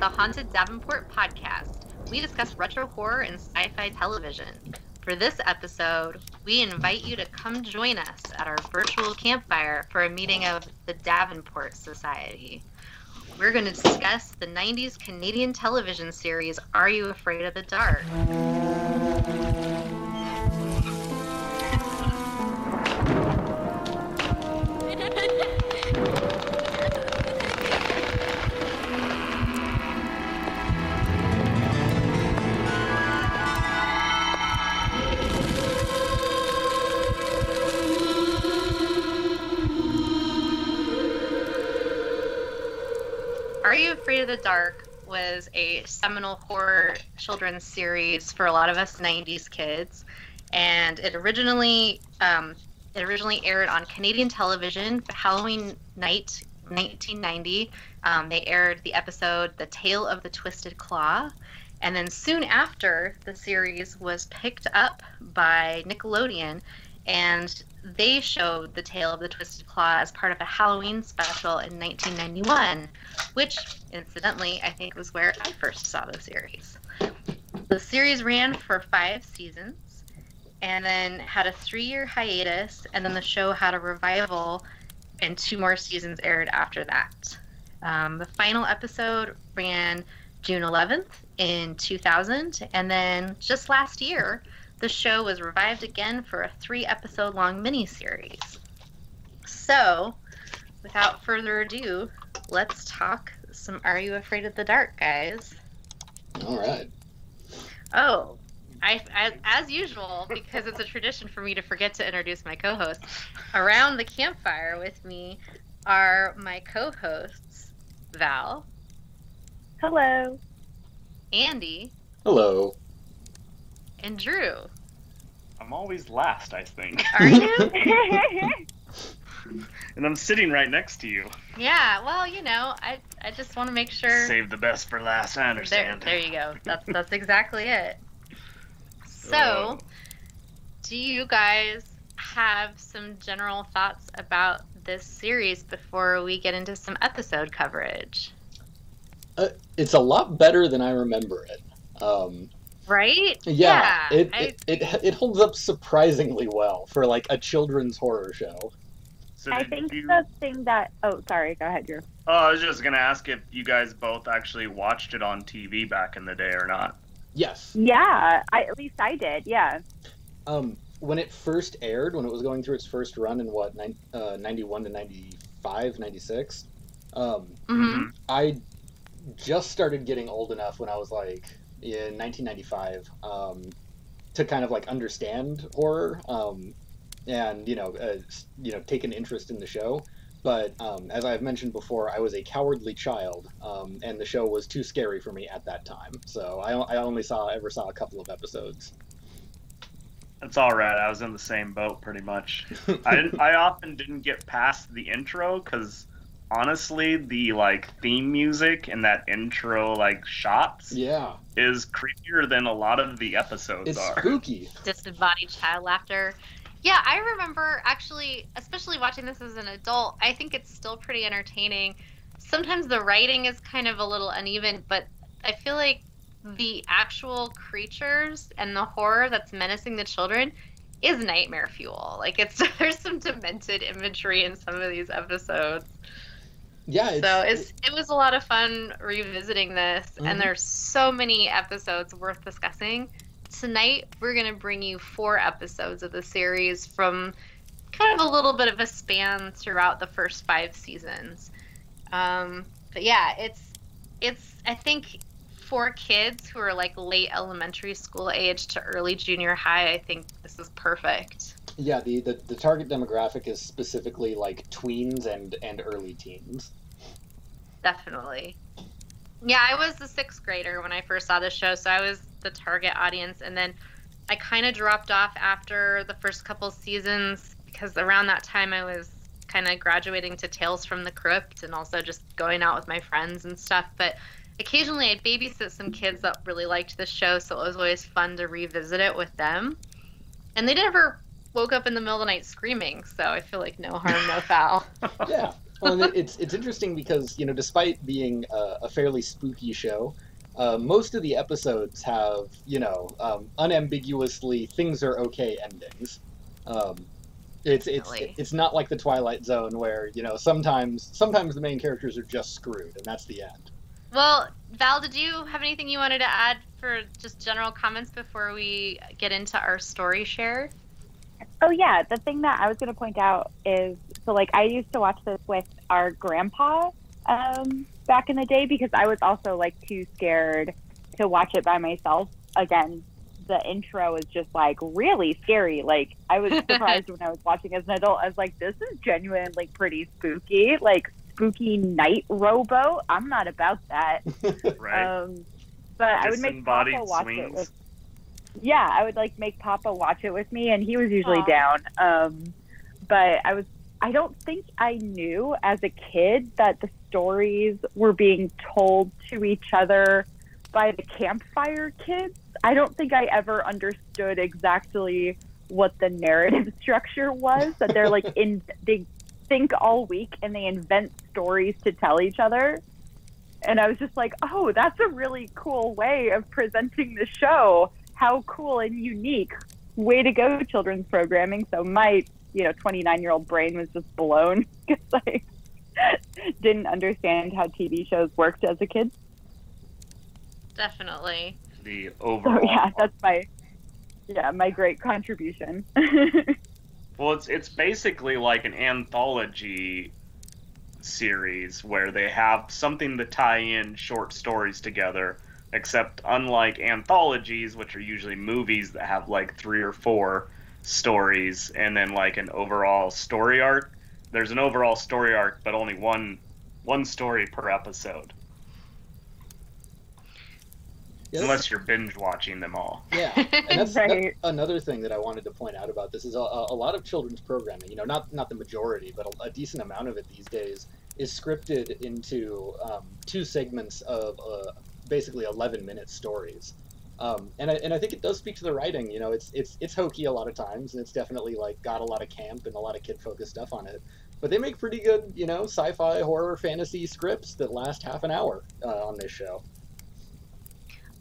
The Haunted Davenport podcast. We discuss retro horror and sci fi television. For this episode, we invite you to come join us at our virtual campfire for a meeting of the Davenport Society. We're going to discuss the 90s Canadian television series Are You Afraid of the Dark? Was a seminal horror children's series for a lot of us 90s kids. And it originally um, it originally aired on Canadian television Halloween night 1990. Um, they aired the episode The Tale of the Twisted Claw. And then soon after, the series was picked up by Nickelodeon and they showed the tale of the Twisted Claw as part of a Halloween special in 1991, which, incidentally, I think was where I first saw the series. The series ran for five seasons and then had a three year hiatus, and then the show had a revival, and two more seasons aired after that. Um, the final episode ran June 11th in 2000, and then just last year, the show was revived again for a three episode long miniseries. So, without further ado, let's talk some Are You Afraid of the Dark, guys? All right. Oh, I, I, as usual, because it's a tradition for me to forget to introduce my co hosts, around the campfire with me are my co hosts, Val, Hello. Andy, Hello. And Drew. I'm always last, I think. Are you? and I'm sitting right next to you. yeah, well, you know, I, I just want to make sure. Save the best for last, I understand. there you go. That's that's exactly it. So, Oh. do you guys have some general thoughts about this series before we get into some episode coverage? Uh, it's a lot better than I remember it. Um, Right? yeah, it, I- it, it it holds up surprisingly well for like a children's horror show. So I think you... the thing that oh sorry, go ahead, Drew. Oh, I was just gonna ask if you guys both actually watched it on TV back in the day or not. Yes. Yeah, I at least I did, yeah. Um, when it first aired, when it was going through its first run in what nine, uh, 91 to 95, 96, um, hmm I just started getting old enough when I was like in 1995 um, to kind of like understand horror um, and you know uh, you know take an interest in the show. But um, as I've mentioned before, I was a cowardly child, um, and the show was too scary for me at that time. So I only saw ever saw a couple of episodes. It's all right. I was in the same boat pretty much. I didn't, I often didn't get past the intro because honestly, the like theme music and that intro like shots yeah, is creepier than a lot of the episodes it's are. spooky. Disembodied child laughter. Yeah, I remember actually, especially watching this as an adult, I think it's still pretty entertaining. Sometimes the writing is kind of a little uneven, but I feel like the actual creatures and the horror that's menacing the children is nightmare fuel. Like it's there's some demented imagery in some of these episodes. Yeah, it's, so it's it was a lot of fun revisiting this, Mhm. and there's so many episodes worth discussing. Tonight we're gonna bring you four episodes of the series from kind of a little bit of a span throughout the first five seasons. Um, but yeah, it's it's I think for kids who are like late elementary school age to early junior high, I think this is perfect. yeah. The, the the target demographic is specifically like tweens and and early teens. Definitely. Yeah, I was the sixth grader when I first saw the show, so I was the target audience. And then I kind of dropped off after the first couple seasons because around that time I was kind of graduating to Tales from the Crypt and also just going out with my friends and stuff. But occasionally I'd babysit some kids that really liked the show, so it was always fun to revisit it with them. And they never woke up in the middle of the night screaming, so I feel like no harm, no foul. Yeah. Well, and it's it's interesting because you know, despite being a, a fairly spooky show, uh, most of the episodes have you know um, unambiguously things are okay endings. Um, it's it's Definitely. it's not like the Twilight Zone where you know sometimes sometimes the main characters are just screwed and that's the end. Well, Val, did you have anything you wanted to add for just general comments before we get into our story share? Oh yeah, the thing that I was going to point out is so like I used to watch this with our grandpa um, back in the day because I was also like too scared to watch it by myself. Again, the intro is just like really scary. Like I was surprised when I was watching as an adult. I was like, this is genuinely pretty spooky. Like spooky night rowboat. I'm not about that. Right. Um, but I would make Papa Disembodied watch it with. Yeah, I would like make Papa watch it with me, and he was usually Aw. down. Um, but I was. I don't think I knew as a kid that the stories were being told to each other by the campfire kids. I don't think I ever understood exactly what the narrative structure was. That they're like in they think all week and they invent stories to tell each other. And I was just like, oh, that's a really cool way of presenting the show. How cool and unique. Way to go, children's programming. So my, you know, 29 year old brain was just blown because I didn't understand how TV shows worked as a kid. Definitely. the So overall. yeah, that's my, yeah, my great contribution. Well, it's it's basically like an anthology series where they have something to tie in short stories together. Except unlike anthologies, which are usually movies that have like three or four stories and then like an overall story arc, there's an overall story arc, but only one one story per episode. Yeah, Unless you're binge watching them all. Yeah, and that's, that- another thing that I wanted to point out about this is a, a lot of children's programming. You know, not not the majority, but a, a decent amount of it these days is scripted into um, two segments of uh, basically 11 minute stories. Um, and I, and I think it does speak to the writing. You know, it's it's it's hokey a lot of times, and it's definitely like got a lot of camp and a lot of kid focused stuff on it. But they make pretty good, you know, sci-fi, horror, fantasy scripts that last half an hour uh, on this show.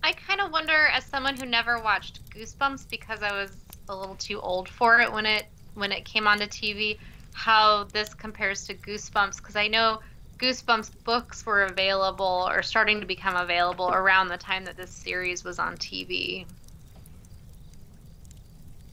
I kind of wonder, as someone who never watched Goosebumps because I was a little too old for it when it when it came onto TV, how this compares to Goosebumps because I know Goosebumps books were available or starting to become available around the time that this series was on TV.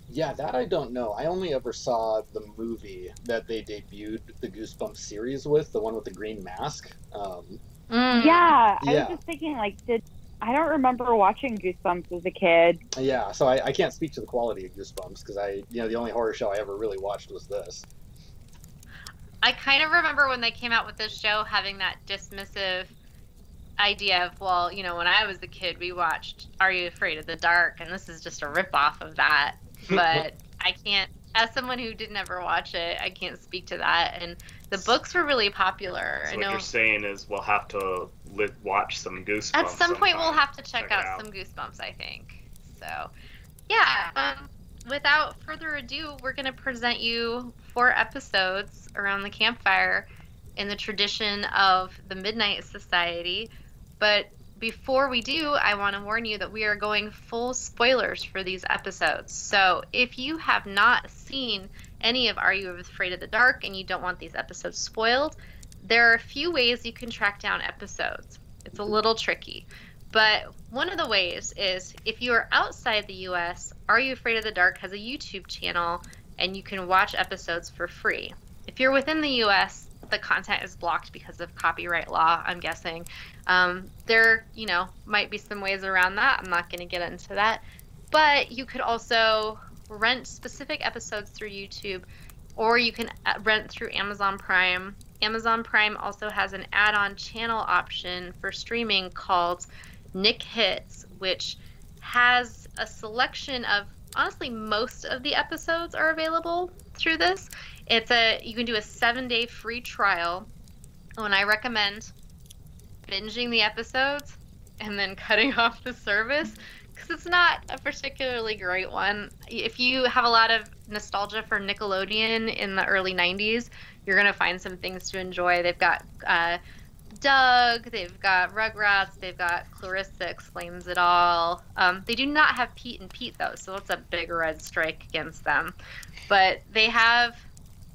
Yeah, that I don't know. I only ever saw the movie that they debuted the Goosebumps series with, the one with the green mask. Um, Mm. yeah, I was just thinking, like, did I don't remember watching Goosebumps as a kid. yeah, so I, I can't speak to the quality of Goosebumps because I, you know, the only horror show I ever really watched was this. I kind of remember when they came out with this show having that dismissive idea of, well, you know, when I was a kid, we watched Are You Afraid of the Dark, and this is just a ripoff of that. But I can't, as someone who did never watch it, I can't speak to that. And the books were really popular. So I what know you're saying is we'll have to li- watch some Goosebumps. at some point we'll have to check, Check out, out. some Goosebumps, I think. So, yeah. Um, without further ado, we're going to present you four episodes around the campfire in the tradition of the Midnight Society. But before we do, I want to warn you that we are going full spoilers for these episodes. So if you have not seen any of Are You Afraid of the Dark and you don't want these episodes spoiled, there are a few ways you can track down episodes. It's a little tricky. But one of the ways is if you are outside the US, Are You Afraid of the Dark has a YouTube channel and you can watch episodes for free. If you're within the US, the content is blocked because of copyright law, I'm guessing. Um, there, you know, might be some ways around that. I'm not going to get into that. But you could also rent specific episodes through YouTube or you can uh, rent through Amazon Prime. Amazon Prime also has an add on channel option for streaming called Nick Hits, which has a selection of honestly most of the episodes are available through this. It's a you can do a 7-day free trial and I recommend binging the episodes and then cutting off the service because it's not a particularly great one. If you have a lot of nostalgia for Nickelodeon in the early 90s, you're going to find some things to enjoy. They've got uh, Doug, they've got Rugrats, they've got Clarissa Explains It All. Um, they do not have Pete and Pete, though, so that's a big red strike against them. But they have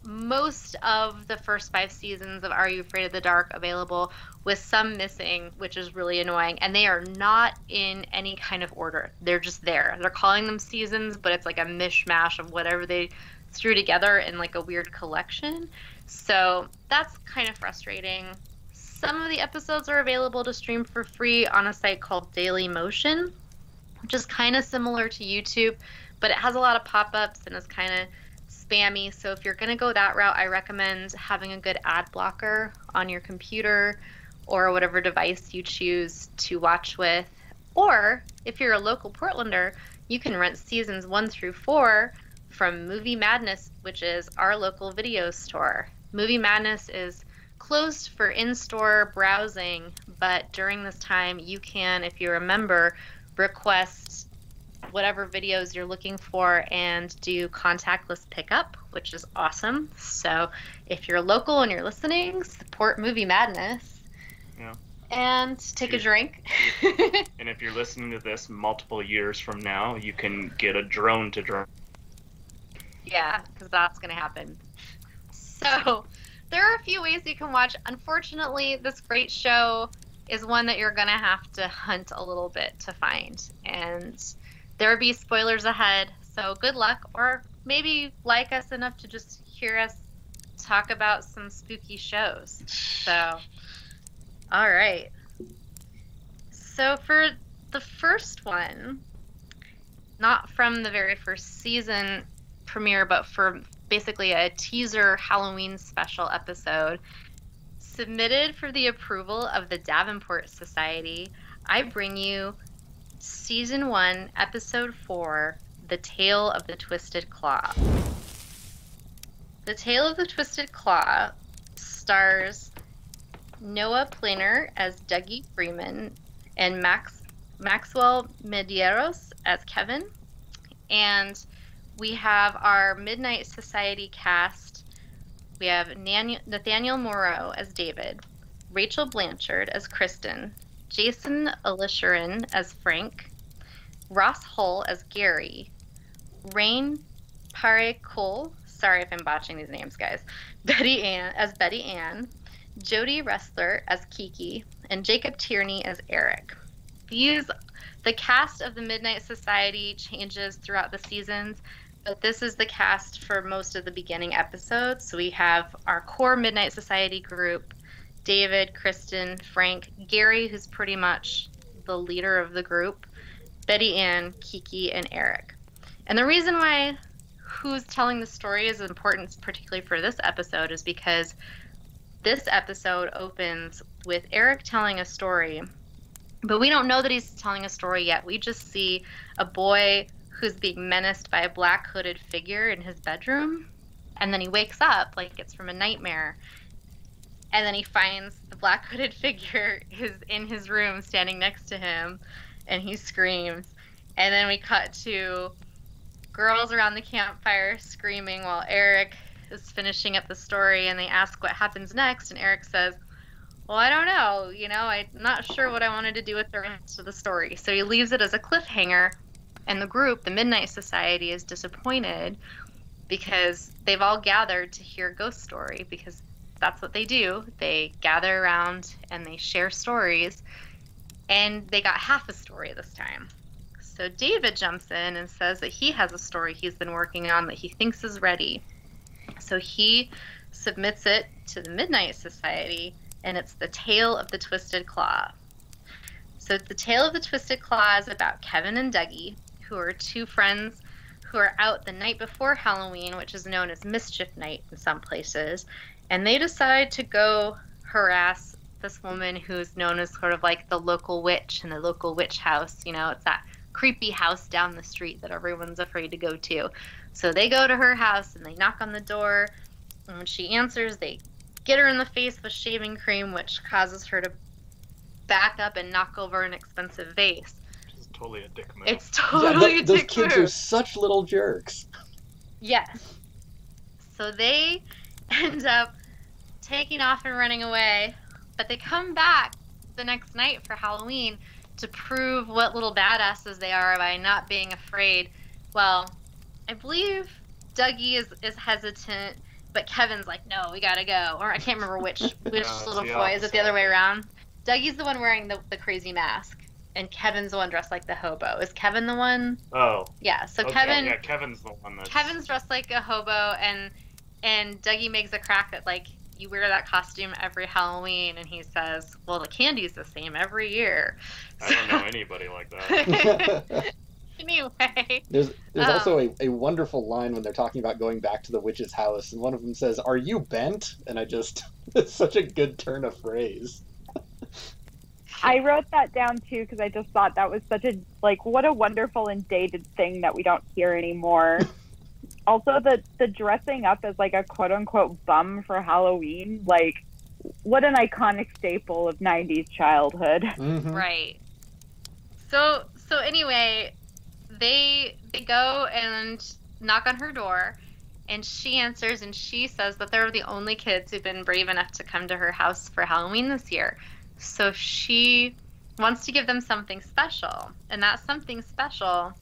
most of the first five seasons of Are You Afraid of the Dark available, with some missing, which is really annoying. And they are not in any kind of order. They're just there. They're calling them seasons, but it's like a mishmash of whatever they threw together in like a weird collection. So that's kind of frustrating. Some of the episodes are available to stream for free on a site called Dailymotion, which is kind of similar to YouTube, but it has a lot of pop ups and is kind of spammy. So if you're going to go that route, I recommend having a good ad blocker on your computer or whatever device you choose to watch with. Or if you're a local Portlander, you can rent seasons one through four from Movie Madness, which is our local video store. Movie Madness is closed for in store browsing, but during this time, you can, if you're a member, request whatever videos you're looking for and do contactless pickup, which is awesome. So if you're local and you're listening, support Movie Madness. Yeah. And take a drink. and if you're listening to this multiple years from now, you can get a drone to drone. Yeah, because that's going to happen. So there are a few ways you can watch. Unfortunately, this great show is one that you're going to have to hunt a little bit to find. And there will be spoilers ahead. So good luck, or maybe like us enough to just hear us talk about some spooky shows. So, all right. So for the first one, not from the very first season premiere, but for basically a teaser Halloween special episode, submitted for the approval of the Davenport Society, I bring you Season 1, Episode 4 The Tale of the Twisted Claw. The Tale of the Twisted Claw stars Noah Plener as Dougie Freeman and Max Maxwell Medeiros as Kevin. And we have our Midnight Society cast. We have Nathaniel Moreau as David, Rachel Blanchard as Kristen, Jason Alisharan as Frank, Ross Hull as Gary, Rain Pare Cole, sorry if I'm botching these names, guys, Betty Ann as Betty Ann, Jodie Resther as Kiki, and Jacob Tierney as Eric. These, the cast of the Midnight Society changes throughout the seasons, but this is the cast for most of the beginning episodes. So we have our core Midnight Society group, David, Kristen, Frank, Gary, who's pretty much the leader of the group, Betty Ann, Kiki, and Eric. And the reason why who's telling the story is important, particularly for this episode, is because this episode opens with Eric telling a story, but we don't know that he's telling a story yet. We just see a boy who's being menaced by a black hooded figure in his bedroom, and then he wakes up like it's from a nightmare. And then he finds the black hooded figure is in his room standing next to him and he screams. And then we cut to girls around the campfire screaming while eric is finishing up the story and they ask what happens next and eric says well i don't know you know i'm not sure what i wanted to do with the rest of the story. So he leaves it as a cliffhanger and the group the midnight society is disappointed because they've all gathered to hear ghost story because that's what they do. They gather around and they share stories. And they got half a story this time. So David jumps in and says that he has a story he's been working on that he thinks is ready. So he submits it to the Midnight Society, and it's The Tale of the Twisted Claw. So The Tale of the Twisted Claw is about Kevin and Dougie, who are two friends who are out the night before Halloween, which is known as Mischief Night in some places, and they decide to go harass this woman who's known as sort of like the local witch in the local witch house. You know, it's that creepy house down the street that everyone's afraid to go to. So they go to her house and they knock on the door. And when she answers, they get her in the face with shaving cream, which causes her to back up and knock over an expensive vase. Totally a dick move. It's Yeah, totally th- a those dick kids move. are such little jerks. Yes. So they end up taking off and running away, but they come back the next night for Halloween to prove what little badasses they are by not being afraid. Well, I believe Dougie is, is hesitant, but Kevin's like, no, we gotta go. Or I can't remember which which it's little the boy. Is it the other way around? Dougie's the one wearing the, the crazy mask, and Kevin's the one dressed like the hobo. Is Kevin the one? oh, Yeah, so okay, Kevin Yeah, Kevin's the one that's. Kevin's dressed like a hobo, and and Dougie makes a crack that like you wear that costume every Halloween, and he says, "Well, the candy's the same every year." I don't know anybody like that. anyway, There's there's Um, also a, a wonderful line when they're talking about going back to the witch's house, and one of them says, "Are you bent?" And I just it's such a good turn of phrase. I wrote that down too because I just thought that was such a like what a wonderful and dated thing that we don't hear anymore. also, the the dressing up as like a quote unquote bum for Halloween, like what an iconic staple of '90s childhood. Mhm. right. So so anyway, they they go and knock on her door. And she answers and she says that they're the only kids who've been brave enough to come to her house for Halloween this year. So she wants to give them something special. And that something special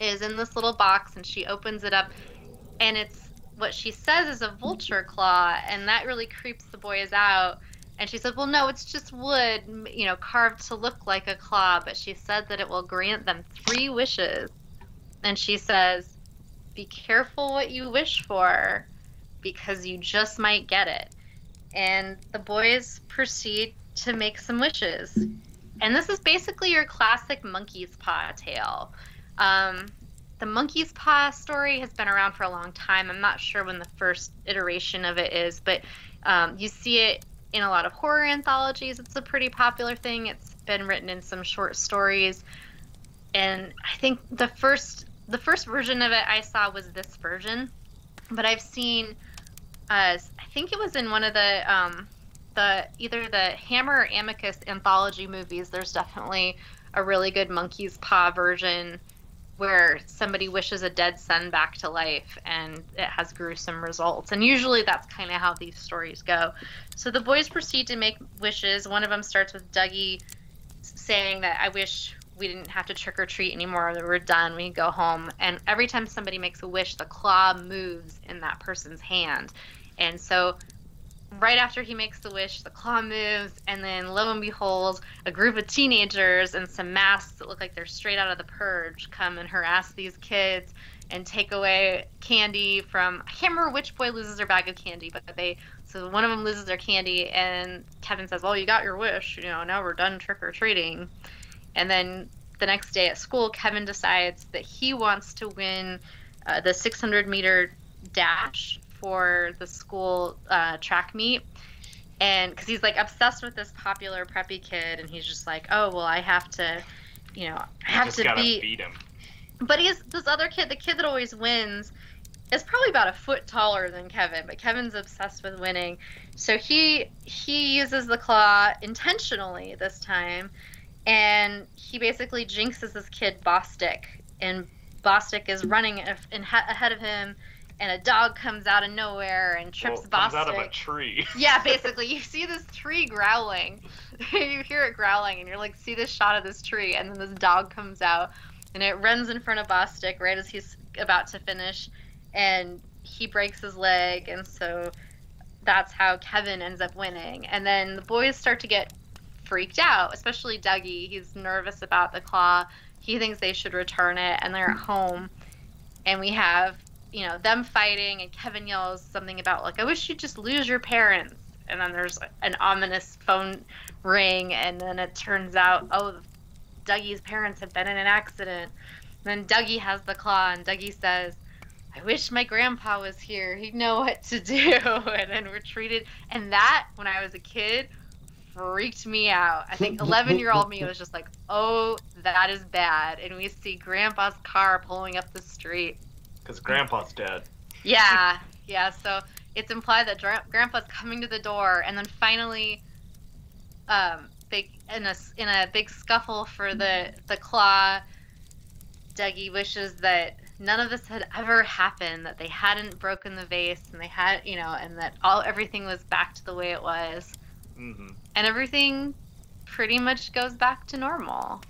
is in this little box and she opens it up and it's what she says is a vulture claw and that really creeps the boys out. And she said, "Well, no, it's just wood, you know, carved to look like a claw, but she said that it will grant them three wishes." And she says, "Be careful what you wish for because you just might get it." And the boys proceed to make some wishes. And this is basically your classic monkey's paw tale. Um, the monkey's paw story has been around for a long time. I'm not sure when the first iteration of it is, but um, you see it in a lot of horror anthologies. It's a pretty popular thing. It's been written in some short stories, and I think the first the first version of it I saw was this version, but I've seen, uh, I think it was in one of the um, the either the Hammer or Amicus anthology movies. There's definitely a really good monkey's paw version where somebody wishes a dead son back to life and it has gruesome results. And usually that's kind of how these stories go. So the boys proceed to make wishes. One of them starts with Dougie saying that I wish we didn't have to trick or treat anymore, that we're done, we go home. And every time somebody makes a wish, the claw moves in that person's hand. And so right after he makes the wish, the claw moves, and then lo and behold, a group of teenagers and some masks that look like they're straight out of the purge come and harass these kids and take away candy from I can't remember which boy loses their bag of candy, but they so one of them loses their candy and Kevin says, Well, you got your wish, you know, now we're done trick or treating. And then the next day at school, Kevin decides that he wants to win uh, the 600 meter dash for the school uh, track meet. And because he's like obsessed with this popular preppy kid, and he's just like, oh, well, I have to, you know, I have to gotta beat. beat him. But he's this other kid, the kid that always wins, is probably about a foot taller than Kevin, but Kevin's obsessed with winning. So he he uses the claw intentionally this time, and he basically jinxes this kid Bostic, and Bostic is running af- in ha- ahead of him, and a dog comes out of nowhere and trips well, Bostic. comes out of a tree. Yeah, basically, you see this tree growling. you hear it growling, and you're like, see this shot of this tree, and then this dog comes out, and it runs in front of Bostic right as he's about to finish, and he breaks his leg, and so that's how Kevin ends up winning. And then the boys start to get freaked out, especially Dougie. He's nervous about the claw. He thinks they should return it, and they're at home, and we have you know them fighting and kevin yells something about like i wish you'd just lose your parents. And then there's an ominous phone ring and then it turns out oh dougie's parents have been in an accident. And then dougie has the claw and dougie says i wish my grandpa was here. He'd know what to do. And then we're treated. And that when i was a kid freaked me out. I think 11 year old me was just like oh that is bad. And we see grandpa's car pulling up the street Because Grandpa's dead. yeah, yeah. So it's implied that Dra- Grandpa's coming to the door, and then finally, um, they in a in a big scuffle for the the claw. Dougie wishes that none of this had ever happened, that they hadn't broken the vase, and they had you know, and that all everything was back to the way it was, mm-hmm. and everything pretty much goes back to normal,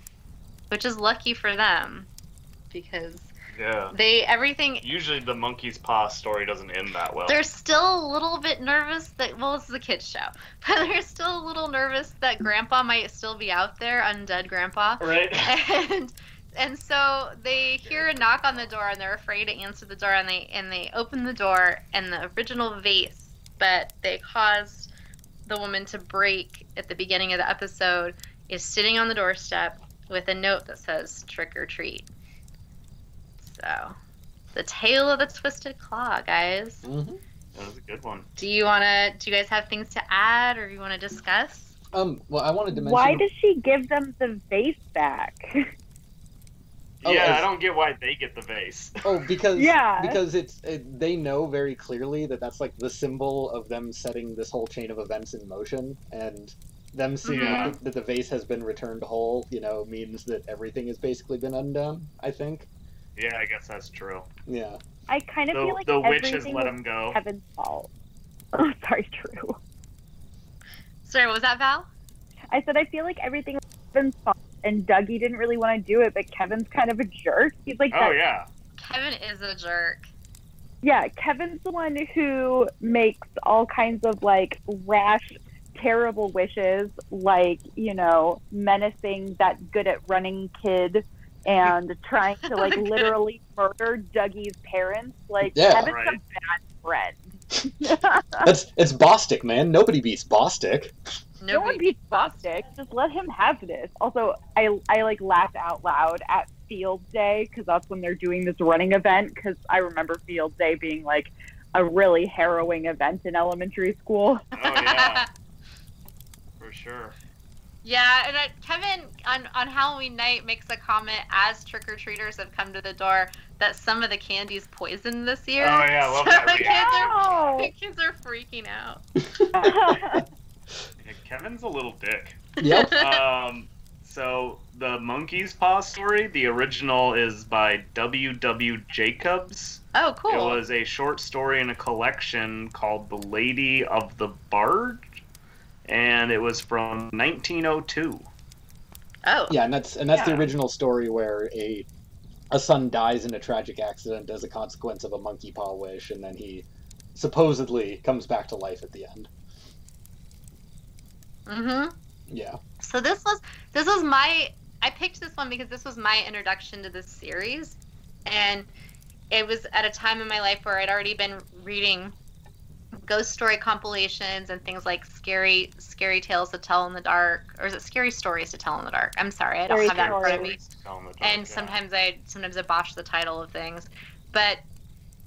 which is lucky for them, because Yeah. they everything Usually the monkey's paw story doesn't end that well. they're still a little bit nervous that well it's a kids show but they're still a little nervous that grandpa might still be out there undead grandpa Right. and and so they hear a knock on the door and they're afraid to answer the door and they and they open the door and the original vase that they caused the woman to break at the beginning of the episode is sitting on the doorstep with a note that says trick or treat so the tale of the twisted claw guys Mhm. That was a good one. do you want to do you guys have things to add or you want to discuss Um, well, I wanted to mention. Why does she give them the vase back? Oh, yeah, as- I don't get why they get the vase. Oh, because Yeah. because it's it, they know very clearly that that's like the symbol of them setting this whole chain of events in motion, and them seeing Yeah. that, that the vase has been returned whole, you know, means that everything has basically been undone. I think. Yeah, I guess that's true. Yeah. I kind of The, feel like the witch has let was him go. Kevin's fault. Oh, sorry, true. sorry what was that val I said I feel like everything was Kevin's fault, and Dougie didn't really want to do it, but Kevin's kind of a jerk. He's like, Oh yeah. kevin is a jerk yeah, Kevin's the one who makes all kinds of like rash, terrible wishes, like you know, menacing that good at running kid. And trying to like literally murder Dougie's parents, like Yeah. Kevin's Right. a bad friend. That's it's Bostic, man. Nobody beats Bostic. No one Nobody, beats Bostic. Just let him have this. Also, I I like laughed out loud at Field Day because that's when they're doing this running event. Because I remember Field Day being like a really harrowing event in elementary school. Oh yeah. For sure. Yeah and uh, kevin on, on halloween night makes a comment as trick-or-treaters have come to the door that some of the candy's poisoned this year Oh, yeah, I love so that the kids, are, the kids are freaking out Yeah, Kevin's a little dick. Yep. um, so the monkey's paw story, the original is by W. W. Jacobs. oh cool It was a short story in a collection called The Lady of the Barge, and it was from 1902. oh Yeah, and that's and that's the original story where a a son dies in a tragic accident as a consequence of a monkey paw wish, and then he supposedly comes back to life at the end. mm-hmm Yeah. So this was this was my I picked this one because this was my introduction to this series, and it was at a time in my life where I'd already been reading ghost story compilations and things like scary scary tales to tell in the dark, or is it scary stories to tell in the dark? I'm sorry, I don't Scary have that in front of me Stories. Tell 'em the dark, and yeah. sometimes I sometimes I botch the title of things, but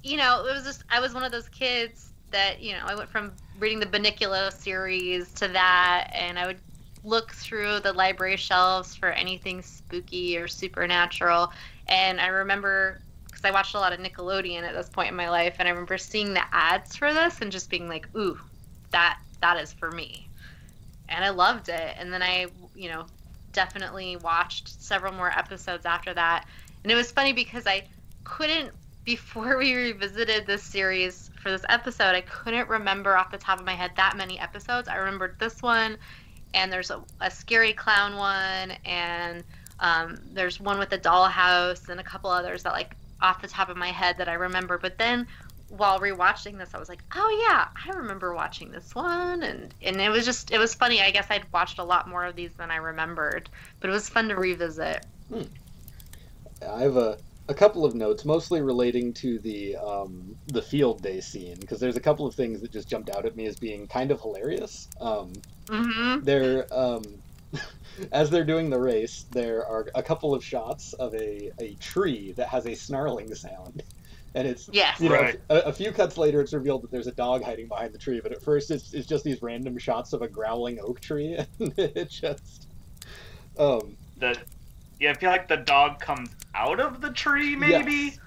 you know it was just I was one of those kids that you know I went from reading the Bunnicula series to that, and I would look through the library shelves for anything spooky or supernatural, and I remember because I watched a lot of Nickelodeon at this point in my life, and I remember seeing the ads for this and just being like, ooh, that that is for me, and I loved it, and then I you know definitely watched several more episodes after that. And it was funny because I couldn't, before we revisited this series for this episode, I couldn't remember off the top of my head that many episodes. I remembered this one, and there's a, a scary clown one, and um, there's one with the dollhouse, and a couple others that, like, off the top of my head that I remember. But then while rewatching this, I was like, oh yeah, I remember watching this one, and and it was just it was funny. I guess I'd watched a lot more of these than I remembered, but it was fun to revisit. I have a, a couple of notes, mostly relating to the um, the field day scene, because there's a couple of things that just jumped out at me as being kind of hilarious. Um, Mm-hmm. they're um, as they're doing the race, there are a couple of shots of a, a tree that has a snarling sound, and it's Yes. you know Right. a, a few cuts later it's revealed that there's a dog hiding behind the tree, but at first it's, it's just these random shots of a growling oak tree, and it just um, the yeah, I feel like the dog comes out of the tree maybe, Yes.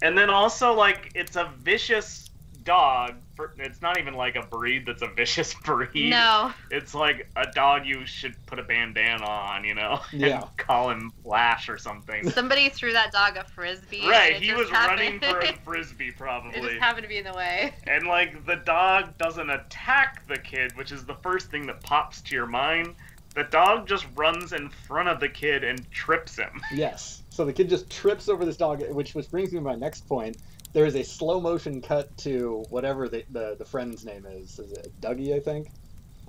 and then also like it's a vicious dog, for, it's not even like a breed that's a vicious breed. No. It's like a dog you should put a bandana on, you know, and Yeah. call him Flash or something. Somebody threw that dog a frisbee. right, he just was running for a frisbee probably. it probably. just happened to be in the way. And like the dog doesn't attack the kid, which is the first thing that pops to your mind. The dog just runs in front of the kid and trips him. Yes. So the kid just trips over this dog, which which brings me to my next point. There is a slow motion cut to whatever the the, the friend's name is. Is it Dougie? I think.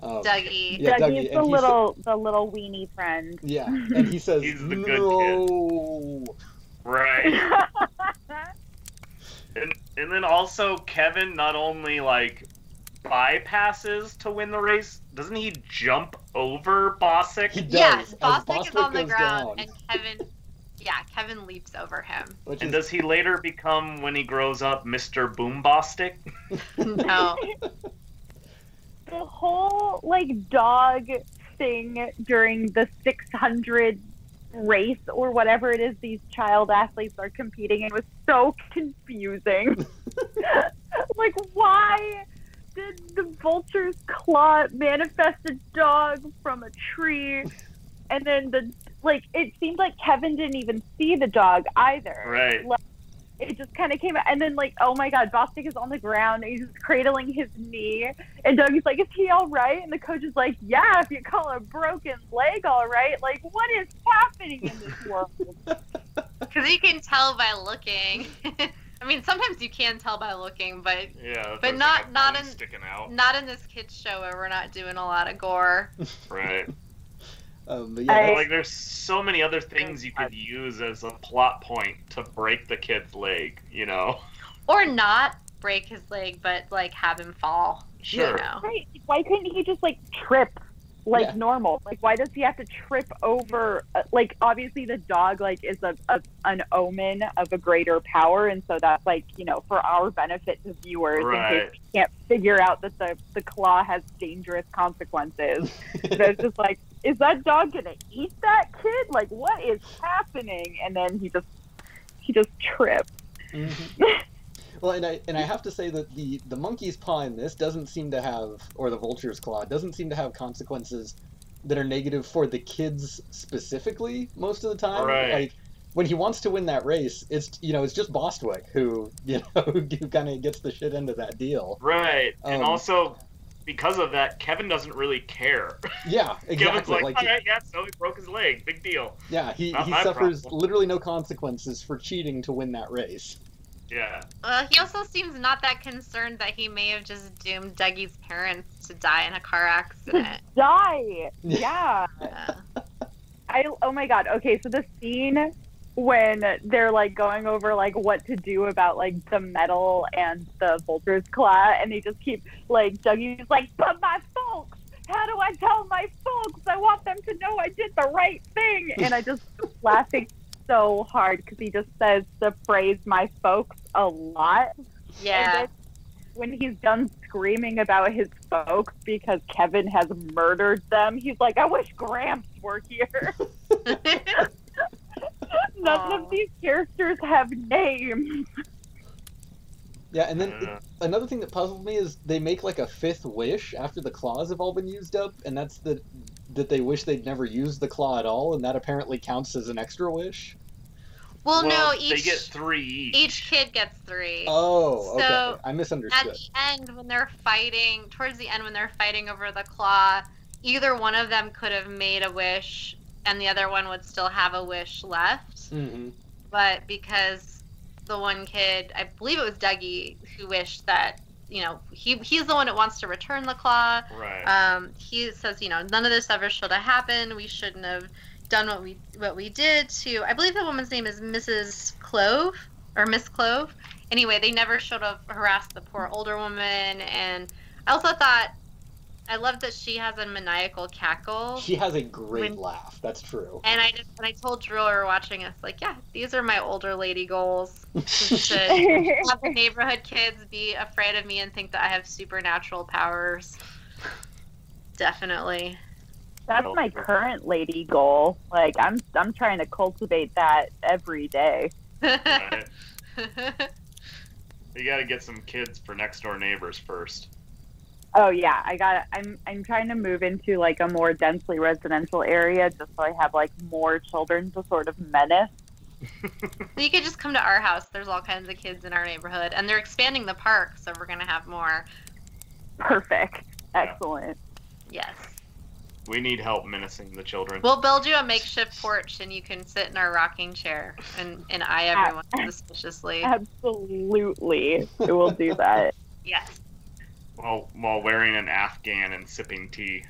Um, Dougie. Yeah, Dougie, Dougie's and the he little the little weenie friend. Yeah, and he says He's the good no. Right. And and then also Kevin not only like bypasses to win the race, doesn't he jump over Bostic? He does. Yes, as Bostic is on the ground, down, and Kevin, yeah, Kevin leaps over him. which And is does he later become, when he grows up, Mr. Boombastic? No, the whole like dog thing during the 600 race or whatever it is these child athletes are competing in was so confusing. like, why did the vulture's claw manifest a dog from a tree? And then the like, it seemed like Kevin didn't even see the dog either Right. it just kind of came out. And then, like, oh my God, Bostic is on the ground. And he's just cradling his knee. And Dougie's like, is he all right? And the coach is like, yeah, if you call a broken leg all right. Like, what is happening in this world? because you can tell by looking. I mean, sometimes you can tell by looking, but Yeah. But not- not in- sticking out. not in this kids show where we're not doing a lot of gore. Right. Um, but yeah, I- Like there's so many other things you could use as a plot point to break the kid's leg, you know? Or not break his leg, but like have him fall. Sure. You know? right. Why couldn't he just, like, trip? Like Yeah. normal, like why does he have to trip over? Uh, like obviously the dog like is a, a an omen of a greater power, and so that's like you know for our benefit to viewers in case we can't figure out that the the claw has dangerous consequences. It's just like, is that dog gonna eat that kid? Like, what is happening? And then he just he just trips. Mhm. Well, and I and I have to say that the the monkey's paw in this doesn't seem to have, or the vulture's claw doesn't seem to have consequences that are negative for the kids specifically most of the time. Right. Like when he wants to win that race, it's you know it's just Bostwick who you know who, kind of gets the shit into that deal. Right. and Um, also because of that, Kevin doesn't really care. Yeah, Kevin's exactly. like, Like, all right, yeah, so he broke his leg. Big deal. yeah, he, not he suffers problem. literally no consequences for cheating to win that race. Yeah. Uh, he also seems not that concerned that he may have just doomed Dougie's parents to die in a car accident. Die. Yeah. Yeah. I oh my god. Okay, so the scene when they're like going over like what to do about like the metal and the vulture's claw, and they just keep like Dougie's like, but my folks. How do I tell my folks? I want them to know I did the right thing. And I just laughing so hard because he just says the phrase "my folks" a lot. Yeah. when he's done screaming about his folks because Kevin has murdered them, he's like, I wish Gramps were here. None Aw. of these characters have names. Yeah, and then Uh, another thing that puzzled me is they make like a fifth wish after the claws have all been used up, and that's that that they wish they'd never used the claw at all, and that apparently counts as an extra wish. well, no, each they get three each. each kid gets three. Oh, okay. So, I misunderstood. At the end, when they're fighting, towards the end, when they're fighting over the claw, either one of them could have made a wish, and the other one would still have a wish left. hmm But because the one kid, I believe it was Dougie, who wished that, you know, he he's the one that wants to return the claw. Right. Um, he says, you know, none of this ever should have happened. We shouldn't have done what we what we did to. I believe the woman's name is Mrs. Clove or Miss Clove. Anyway, they never should have harassed the poor older woman. And I also thought, I love that she has a maniacal cackle. She has a great When- laugh. That's true. and I just, and I told Drew we were watching us, like, yeah, these are my older lady goals. to have the neighborhood kids be afraid of me and think that I have supernatural powers. Definitely. That's my current lady goal. Like I'm I'm trying to cultivate that every day. Right. You gotta get some kids for next door neighbors first. Oh yeah, I got. I'm I'm trying to move into like a more densely residential area just so I have like more children to sort of menace. You could just come to our house. There's all kinds of kids in our neighborhood, and they're expanding the park, so we're gonna have more. Perfect. Excellent. Yes. We need help menacing the children. We'll build you a makeshift porch, and you can sit in our rocking chair and, and eye everyone suspiciously. Absolutely, it will do that. Yes. While while wearing an Afghan and sipping tea.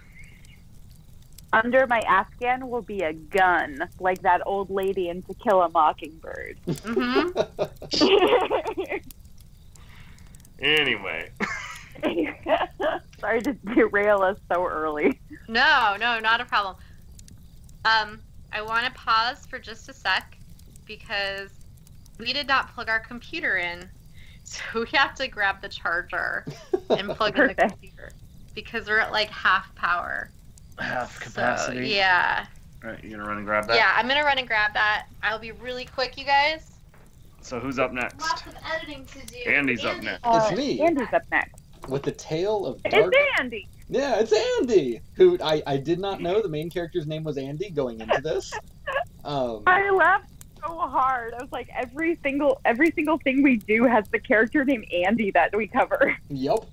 Under my Afghan will be a gun, like that old lady in To Kill a Mockingbird. Mm-hmm. Anyway, Sorry to derail us so early. No, no, not a problem. Um, I want to pause for just a sec because we did not plug our computer in, so we have to grab the charger and plug in the Perfect. computer because we're at like half power. half So, yeah, All right, you gonna run and grab that? yeah. I'm gonna run and grab that. I'll be really quick, you guys. So who's up next? Lots of editing to do. Andy's up next. It's me. Andy's up next. With the tale of dark. It's Andy. Yeah, it's Andy. Who I, I did not know the main character's name was Andy going into this. Um, I laughed so hard. I was like, every single every single thing we do has the character named Andy that we cover. Yep.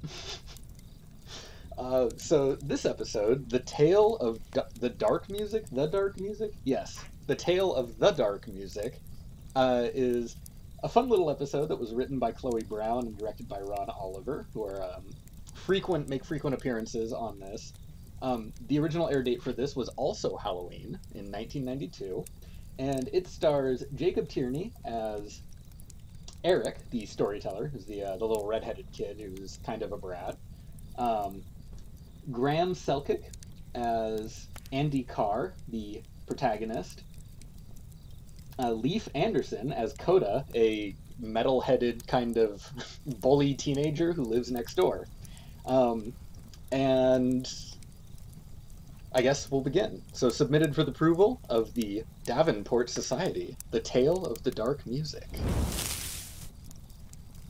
Uh, so this episode, the tale of D- the dark music, the dark music, yes, the tale of the dark music, uh, is a fun little episode that was written by Chloe Brown and directed by Ron Oliver, who are um, frequent make frequent appearances on this. Um, the original air date for this was also Halloween in 1992, and it stars Jacob Tierney as Eric, the storyteller, who's the uh, the little redheaded kid who's kind of a brat. Um, Graham Selkirk as Andy Carr, the protagonist. Uh, Leaf Anderson as Coda, a metal-headed kind of bully teenager who lives next door. Um, and I guess we'll begin. So, submitted for the approval of the Davenport Society, The Tale of the Dark Music.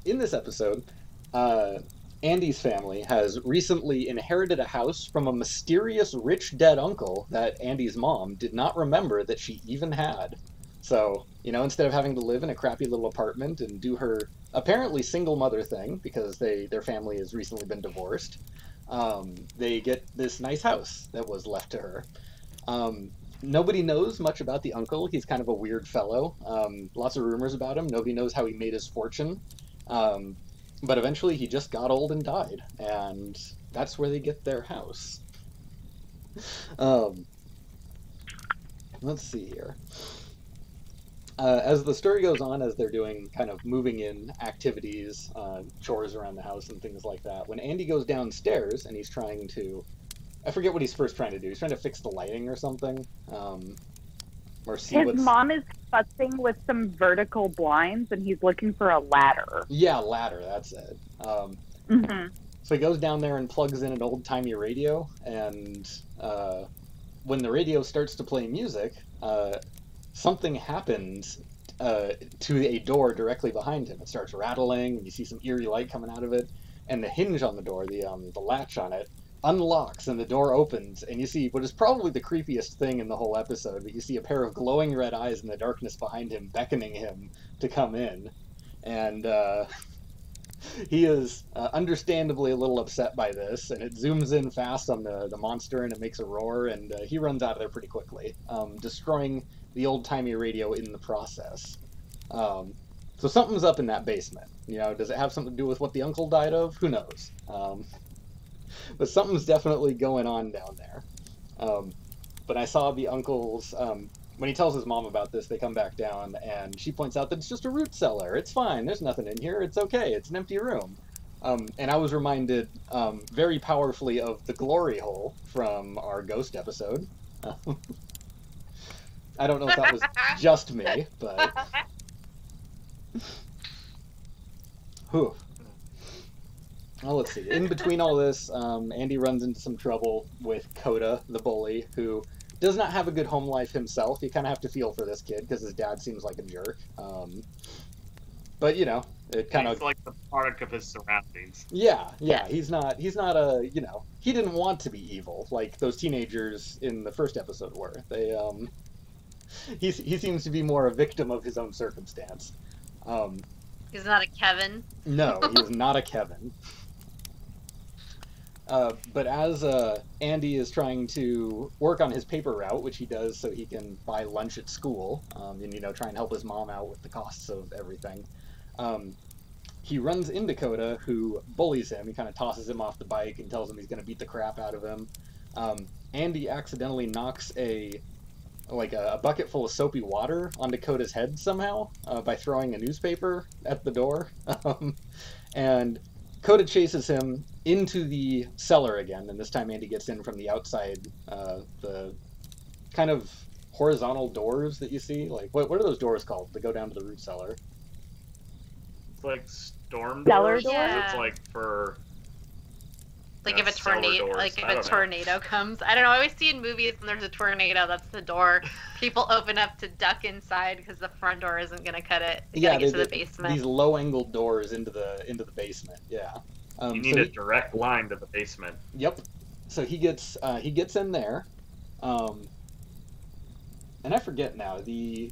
In this episode, uh, Andy's family has recently inherited a house from a mysterious rich dead uncle that Andy's mom did not remember that she even had. So, you know, instead of having to live in a crappy little apartment and do her apparently single mother thing because they their family has recently been divorced, um, they get this nice house that was left to her. Um, nobody knows much about the uncle. He's kind of a weird fellow. Um, lots of rumors about him. Nobody knows how he made his fortune. Um, but eventually he just got old and died, and that's where they get their house. Um, let's see here. Uh, as the story goes on, as they're doing kind of moving in activities, uh, chores around the house, and things like that, when Andy goes downstairs and he's trying to, I forget what he's first trying to do. He's trying to fix the lighting or something, um, or see His what's. mom is fussing with some vertical blinds, and he's looking for a ladder. Yeah, ladder. That's it. Um, hmm So he goes down there and plugs in an old timey radio, and uh, when the radio starts to play music, uh, something happens uh, to a door directly behind him. It starts rattling, and you see some eerie light coming out of it, and the hinge on the door, the um, the latch on it, unlocks, and the door opens, and you see what is probably the creepiest thing in the whole episode. But you see a pair of glowing red eyes in the darkness behind him, beckoning him to come in, and. Uh, he is uh, understandably a little upset by this, and it zooms in fast on the, the monster and it makes a roar, and uh, he runs out of there pretty quickly, um, destroying the old timey radio in the process. Um, so something's up in that basement. You know, does it have something to do with what the uncle died of? Who knows? Um, but something's definitely going on down there. Um, but I saw the uncle's um, when he tells his mom about this, they come back down, and she points out that it's just a root cellar. It's fine. There's nothing in here. It's okay. It's an empty room. Um, and I was reminded um, very powerfully of the glory hole from our ghost episode. I don't know if that was just me, but. Whew. Well, let's see. In between all this, um, Andy runs into some trouble with Coda, the bully, who does not have a good home life himself. You kind of have to feel for this kid because his dad seems like a jerk. Um, but you know, It kind of like the product of his surroundings. yeah, yeah. He's not he's not a you know he didn't want to be evil like those teenagers in the first episode were. They um he's he seems to be more a victim of his own circumstance. Um, He's not a Kevin. no, he is not a Kevin. Uh, but as uh, Andy is trying to work on his paper route, which he does so he can buy lunch at school, um, and you know try and help his mom out with the costs of everything, um, he runs into Coda, who bullies him. He kind of tosses him off the bike and tells him he's going to beat the crap out of him. Um, Andy accidentally knocks a like a, a bucket full of soapy water onto Coda's head somehow uh, by throwing a newspaper at the door. Um, and Coda chases him into the cellar again, and this time Andy gets in from the outside, uh, the kind of horizontal doors that you see. Like, what, what are those doors called that go down to the root cellar? It's like storm Cellar doors. doors? It's like for Like Yeah, if a tornado, like if I don't a know. tornado comes. I don't know. I always see in movies when there's a tornado, that's the door. People open up to duck inside because the front door isn't gonna cut it. You Yeah, gotta get they- to the they- basement. These low-angled doors into the into the basement. Yeah. Um, you so need a he- direct line to the basement. Yep. So he gets uh, he gets in there, um, and I forget now the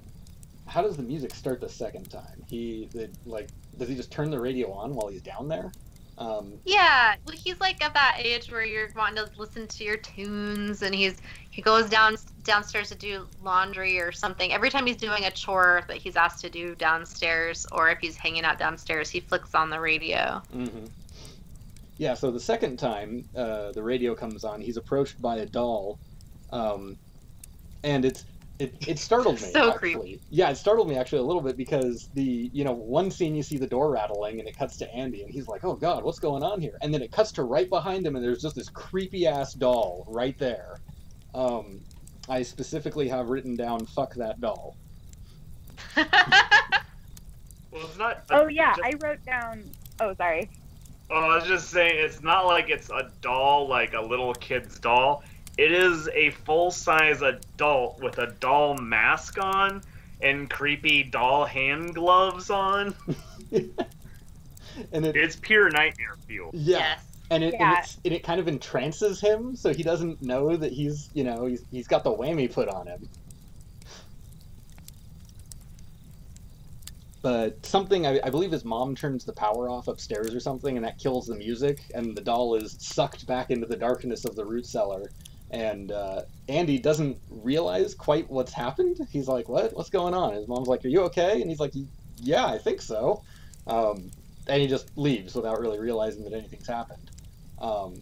how does the music start the second time? He the like does he just turn the radio on while he's down there? Um, Yeah, well, he's like of that age where you're wanting to listen to your tunes, and he's he goes down downstairs to do laundry or something. Every time he's doing a chore that he's asked to do downstairs, or if he's hanging out downstairs, he flicks on the radio. hmm Yeah. So the second time uh, the radio comes on, he's approached by a doll, um, and it's. It, it startled me. So actually. creepy. Yeah, it startled me actually a little bit because the you know one scene you see the door rattling and it cuts to Andy and he's like, "Oh God, what's going on here?" And then it cuts to right behind him and there's just this creepy ass doll right there. Um, I specifically have written down "fuck that doll." Well, it's not. Oh yeah, ju- I wrote down. Oh sorry. Oh, I was just saying, it's not like it's a doll, like a little kid's doll. It is a full size adult with a doll mask on and creepy doll hand gloves on. and it It's pure nightmare fuel. yeah, Yes. and it and, Yeah. it's, and it kind of entrances him, so he doesn't know that he's you know he's he's got the whammy put on him. But something I, I believe his mom turns the power off upstairs or something, and that kills the music, and the doll is sucked back into the darkness of the root cellar. And uh, Andy doesn't realize quite what's happened. He's like, "What? What's going on?" His mom's like, "Are you okay?" And he's like, "Yeah, I think so." Um, and he just leaves without really realizing that anything's happened. Um,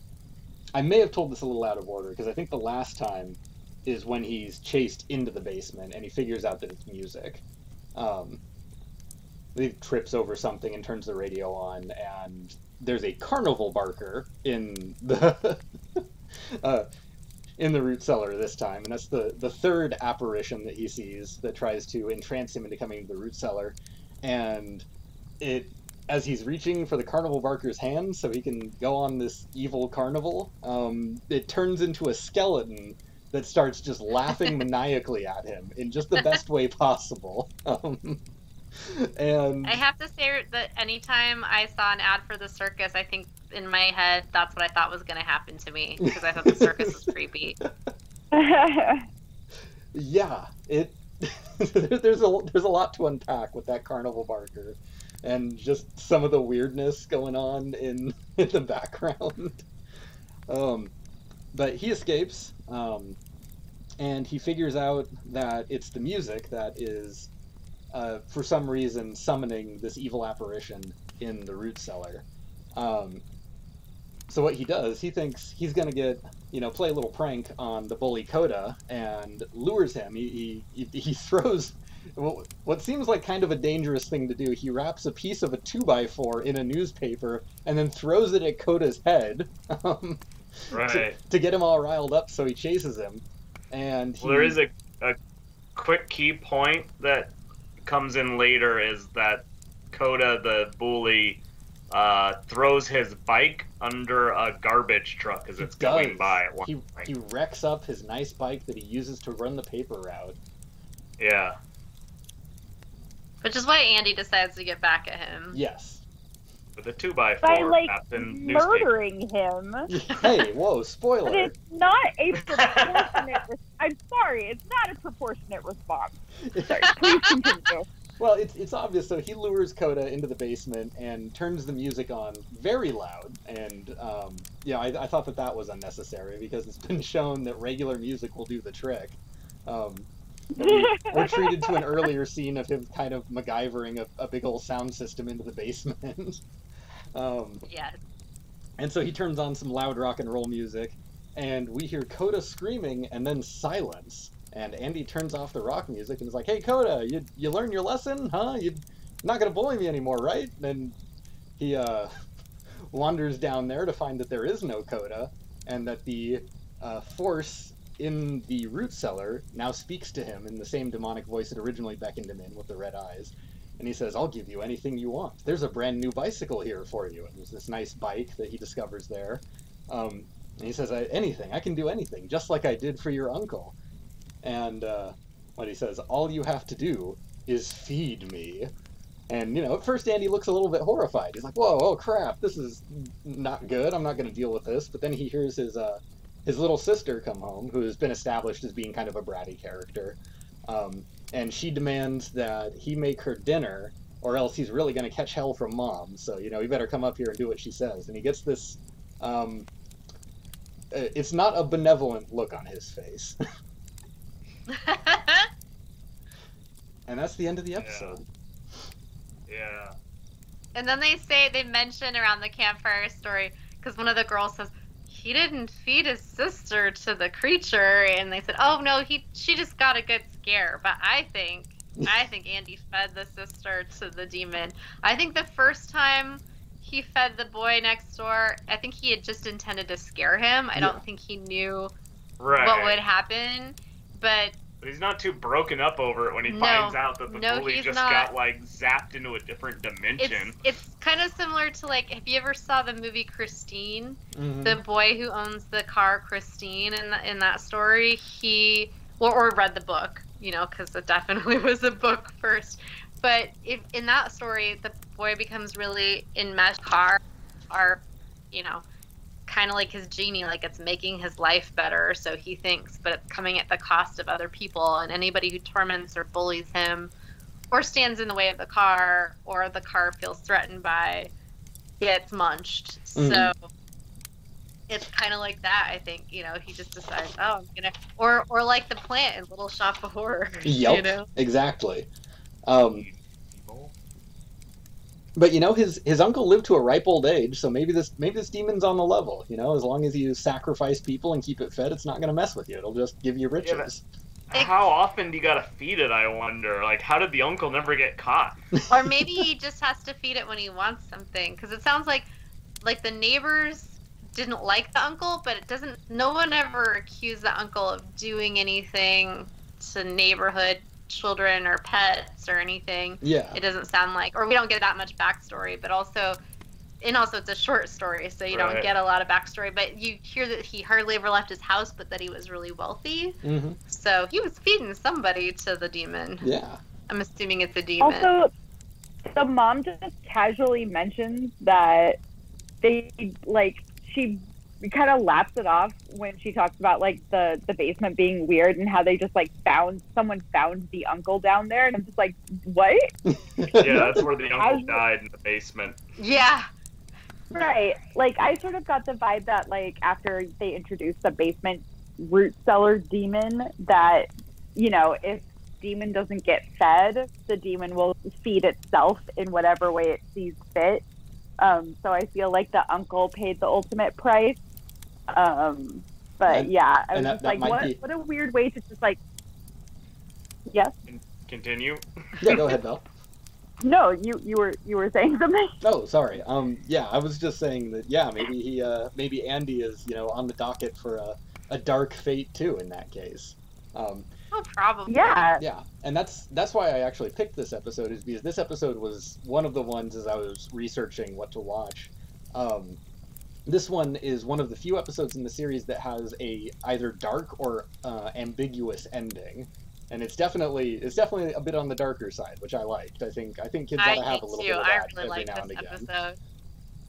I may have told this a little out of order because I think the last time is when he's chased into the basement and he figures out that it's music. Um, he trips over something and turns the radio on, and there's a carnival barker in the uh, in the root cellar this time, and that's the the third apparition that he sees that tries to entrance him into coming to the root cellar, and it as he's reaching for the carnival barker's hand so he can go on this evil carnival, um, it turns into a skeleton that starts just laughing maniacally at him in just the best way possible. Um, and I have to say that anytime I saw an ad for the circus, I think in my head that's what I thought was going to happen to me because I thought the circus was creepy. yeah, it there's a there's a lot to unpack with that carnival barker, and just some of the weirdness going on in in the background. Um, but he escapes, um, and he figures out that it's the music that is, uh, for some reason, summoning this evil apparition in the root cellar. Um, so what he does, he thinks he's gonna get you know, play a little prank on the bully Coda and lures him. He, he, he throws what what seems like kind of a dangerous thing to do. He wraps a piece of a 2x4 in a newspaper and then throws it at Coda's head um, Right. to, to get him all riled up so he chases him. And he, Well, there is a, a quick key point that comes in later is that Coda, the bully, uh, throws his bike under a garbage truck as He it's going by at one he, point. he wrecks up his nice bike that he uses to run the paper route. Yeah. Which is why Andy decides to get back at him. Yes. With a two by By four like wrapped in newspaper. murdering him. hey, whoa, But spoiler. it's not a proportionate. Re- I'm sorry, it's not a proportionate response. Sorry, please continue. Well, it's it's obvious. So he lures Coda into the basement and turns the music on very loud. And um, yeah, I, I thought that that was unnecessary because it's been shown that regular music will do the trick. Um, we- we're treated to an earlier scene of him kind of MacGyvering a, a big old sound system into the basement. Um, Yes. and so he turns on some loud rock and roll music, and we hear Coda screaming and then silence. And Andy turns off the rock music and is like, "Hey, Coda, you you learned your lesson, huh? You're not gonna bully me anymore, right?" And he uh, wanders down there to find that there is no Coda, and that the uh, force in the root cellar now speaks to him in the same demonic voice that originally beckoned him in with the red eyes. And he says, I'll give you anything you want. There's a brand new bicycle here for you. And there's this nice bike that he discovers there. Um, and he says, I, anything. I can do anything, just like I did for your uncle. And uh, what he says, all you have to do is feed me. And, you know, at first Andy looks a little bit horrified. He's like, whoa, oh crap, this is not good. I'm not going to deal with this. But then he hears his, uh, his little sister come home, who has been established as being kind of a bratty character. Um, and she demands that he make her dinner, or else he's really going to catch hell from mom. So, you know, he better come up here and do what she says. And he gets this. Um, uh, it's not a benevolent look on his face. and that's the end of the episode. Yeah. and then they say they mention around the campfire story because one of the girls says he didn't feed his sister to the creature, and they said, "Oh no, he she just got a good scare." But I think I think Andy fed the sister to the demon. I think the first time he fed the boy next door, I think he had just intended to scare him. I don't think he knew Right. what would happen. But But he's not too broken up over it when he No. finds out that the No, bully just not. got like zapped into a different dimension. it's it's kind of similar to like have you ever saw the movie Christine? Mhm. the boy who owns the car, Christine, in the, in that story, he or, or read the book, you know, because it definitely was a book first. But if, in that story, the boy becomes really enmeshed. Car are, you know, kind of like his genie, like it's making his life better. So he thinks, but it's coming at the cost of other people, and anybody who torments or bullies him, or stands in the way of the car, or the car feels threatened by, gets munched. Mhm. So it's kind of like that. I think you know he just decides, oh, I'm gonna, or or like the plant in Little Shop of Horrors. Yep. You know. Exactly. Um. But you know, his his uncle lived to a ripe old age, so maybe this maybe this demon's on the level. You know, as long as you sacrifice people and keep it fed, it's not going to mess with you. It'll just give you Yeah, riches. How often do you gotta feed it? I wonder. Like, how did the uncle never get caught? or maybe he just has to feed it when he wants something because it sounds like like the neighbors didn't like the uncle but it doesn't no one ever accused the uncle of doing anything to neighborhood children or pets or anything yeah. it doesn't sound like or we don't get that much backstory but also and also it's a short story so you don't get a lot of backstory but you hear that he hardly ever left his house but that he was really wealthy. Hmm so he was feeding somebody to the demon. Yeah. i'm assuming it's a demon. Also, the mom just casually mentions that they like she kind of laps it off when she talks about like the the basement being weird and how they just like found someone found the uncle down there and I'm just like what? Yeah, that's where the uncle died in the basement. yeah. Right. Like I sort of got the vibe that like after they introduced the basement root cellar demon that you know if demon doesn't get fed the demon will feed itself in whatever way it sees fit. Um, so I feel like the uncle paid the ultimate price um, but And- yeah I was that- just that like what be- what a weird way to just like yes Continue. Yeah. Go ahead, Belle. no you you were you were saying something Oh, sorry. Um, yeah, I was just saying that. Yeah, maybe he, uh, maybe Andy is, you know, on the docket for a, a dark fate too. In that case, um, oh probably yeah yeah, and that's that's why I actually picked this episode is because this episode was one of the ones as I was researching what to watch. Um, this one is one of the few episodes in the series that has a either dark or uh, ambiguous ending. and it's definitely it's definitely a bit on the darker side, which I liked. I think I think kids ought to have a little too. bit of I that really every like now this and again. episode.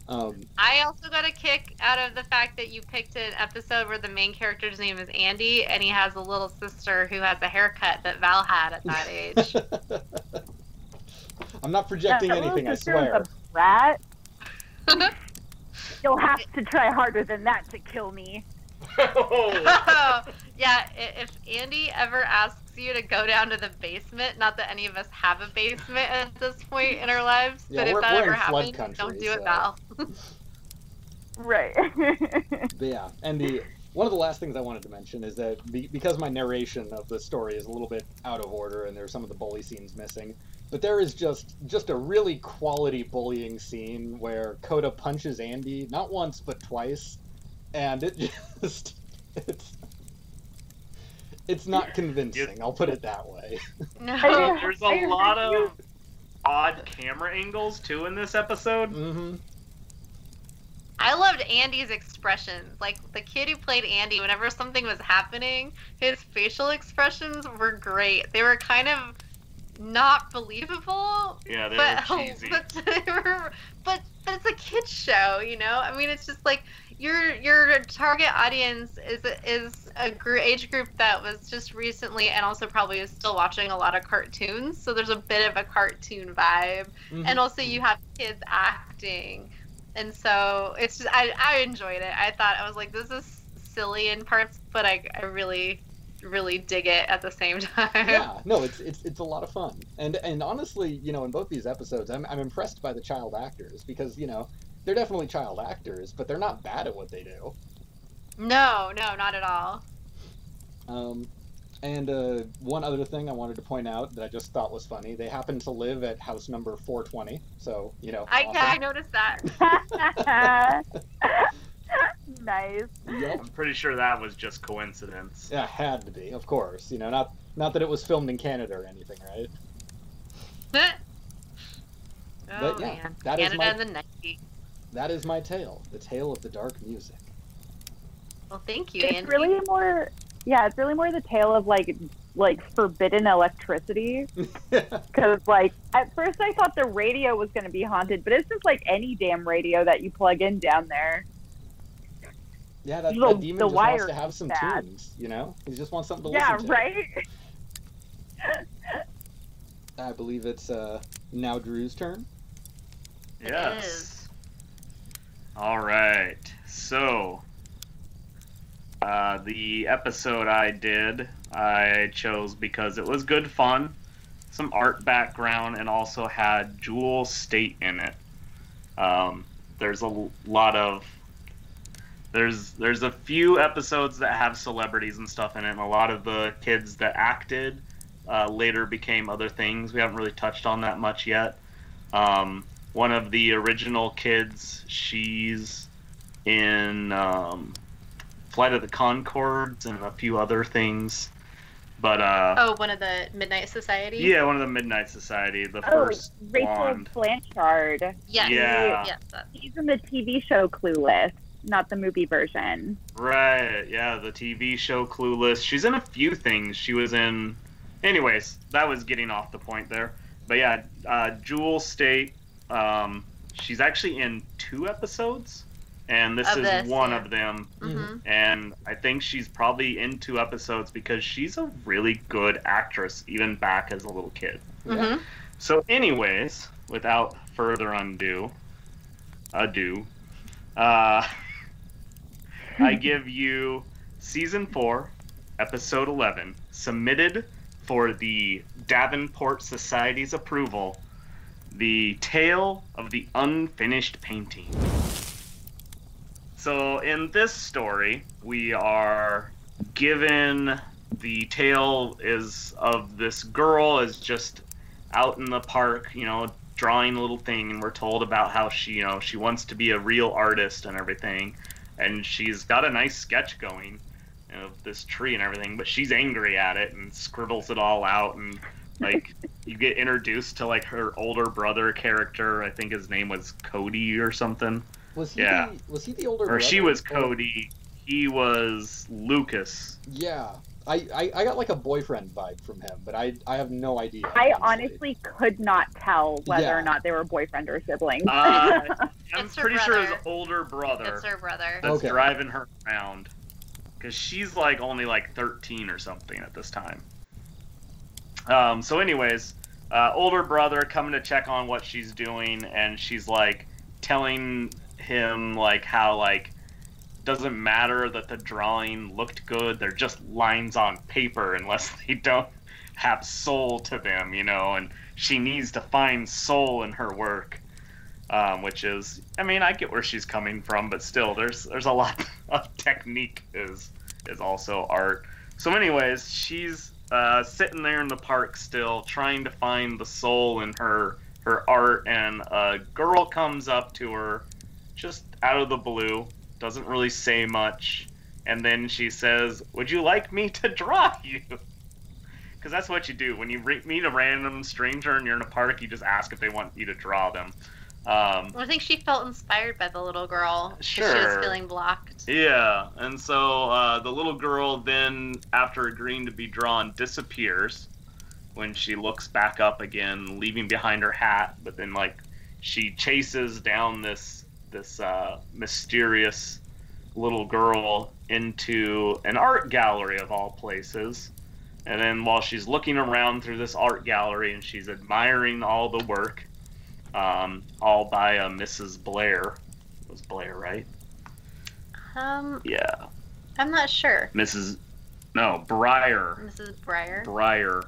Um, I also got a kick out of the fact that you picked an episode where the main character's name is Andy, and he has a little sister who has a haircut that Val had at that age. I'm not projecting That little anything, I sister was swear. A rat. You'll have to try harder than that to kill me. Oh, yeah, if Andy ever asks you to go down to the basement, not that any of us have a basement at this point in our lives, Yeah, but if that ever happens, country, don't do it, so- Val. Right. But yeah, and the one of the last things I wanted to mention is that be, because my narration of the story is a little bit out of order and there's some of the bully scenes missing, but there is just just a really quality bullying scene where Coda punches Andy not once but twice, and it just it's it's not convincing. I'll put it that way. No. I- there's a lot of odd camera angles too in this episode. Mm-hmm. I loved Andy's expressions. Like the kid who played Andy, whenever something was happening, his facial expressions were great. They were kind of not believable, Yeah, they but were cheesy. but they were, but but it's a kids show, you know. I mean, it's just like your your target audience is is a gr- age group that was just recently and also probably is still watching a lot of cartoons. So there's a bit of a cartoon vibe Mm-hmm. and also you have kids acting and so it's just I, I enjoyed it i thought i was like this is silly in parts but i, I really really dig it at the same time yeah, no, it's it's it's a lot of fun, and and honestly, you know, in both these episodes, I'm I'm impressed by the child actors because you know they're definitely child actors, but they're not bad at what they do. no no not at all Um, and uh, one other thing I wanted to point out that I just thought was funny, they happen to live at house number 420, so you know. i awesome. yeah, i noticed that nice. Yep. I'm pretty sure that was just coincidence. Yeah, had to be, of course. You know, not not that it was filmed in Canada or anything, right? oh But yeah, man that is canada my- in the 90s That is my tale, the tale of the dark music. well thank you It's Andy. really more. Yeah, it's really more the tale of like like forbidden electricity. Because like at first I thought the radio was going to be haunted, but it's just like any damn radio that you plug in down there. Yeah, that, The- that demon the just wants to have some bad. tunes, you know? He just wants something to yeah, listen to. Yeah, right. I believe it's uh, now Drew's turn. Yes. is. All right. So, uh, the episode I did, I chose because it was good fun, some art background, and also had Jewel Staite in it. Um, there's a l- lot of there's there's a few episodes that have celebrities and stuff in it, and a lot of the kids that acted uh, later became other things. We haven't really touched on that much yet. Um, one of the original kids, she's in um, Flight of the Conchords and a few other things. But uh, oh one of the midnight society yeah, one of the Midnight Society, the Oh, first Rachel blonde. Blanchard. yes Yeah. yes that- He's in the TV show Clueless, not the movie version. Right, yeah, the TV show Clueless. She's in a few things. She was in. Anyways, that was getting off the point there. But yeah, uh, Jewel Staite. Um, she's actually in two episodes, and this Of is this, one yeah. of them. mhm. And I think she's probably in two episodes because she's a really good actress, even back as a little kid. Mhm. So, anyways, without further ado, ado, uh, I give you season four, episode eleven, submitted for the Davenport Society's approval. The Tale of the Unfinished Painting. So, in this story, we are given the tale is of this girl is just out in the park, you know, drawing a little thing, and we're told about how she, you know, she wants to be a real artist and everything, and she's got a nice sketch going of this tree and everything, but she's angry at it and scribbles it all out, and like you get introduced to like her older brother character. I think his name was Cody or something, Was he Yeah. the, was he the older or she was Cody. He was Lucas. Yeah. I, I, I got like a boyfriend vibe from him, but I I have no idea. I honestly could not tell whether Yeah. or not they were boyfriend or sibling. Uh, I'm It's her pretty sure his older brother It's her brother. that's Okay. driving her around. Because she's like only like 13 or something at this time. Um, so, anyways, uh, older brother coming to check on what she's doing, and she's like telling him like how like doesn't matter that the drawing looked good; they're just lines on paper unless they don't have soul to them, you know. And she needs to find soul in her work um, which is, I mean, I get where she's coming from, but still, there's there's a lot of technique is is also art. So, anyways, she's uh, sitting there in the park still, trying to find the soul in her her art, and a girl comes up to her, just out of the blue, doesn't really say much, and then she says, "Would you like me to draw you?" Because that's what you do when you re- meet a random stranger and you're in a park. You just ask if they want you to draw them. Um, I think she felt inspired by the little girl. 'cause She was feeling blocked. Yeah, and so uh, the little girl then, after agreeing to be drawn, disappears when she looks back up again, leaving behind her hat. But then, like, she chases down this this uh, mysterious little girl into an art gallery of all places. And then, while she's looking around through this art gallery and she's admiring all the work, um, all by uh, Mrs. Blair. It was Blair, right? Um, Yeah. I'm not sure. Mrs. No, Breyer. Mrs. Breyer. Breyer.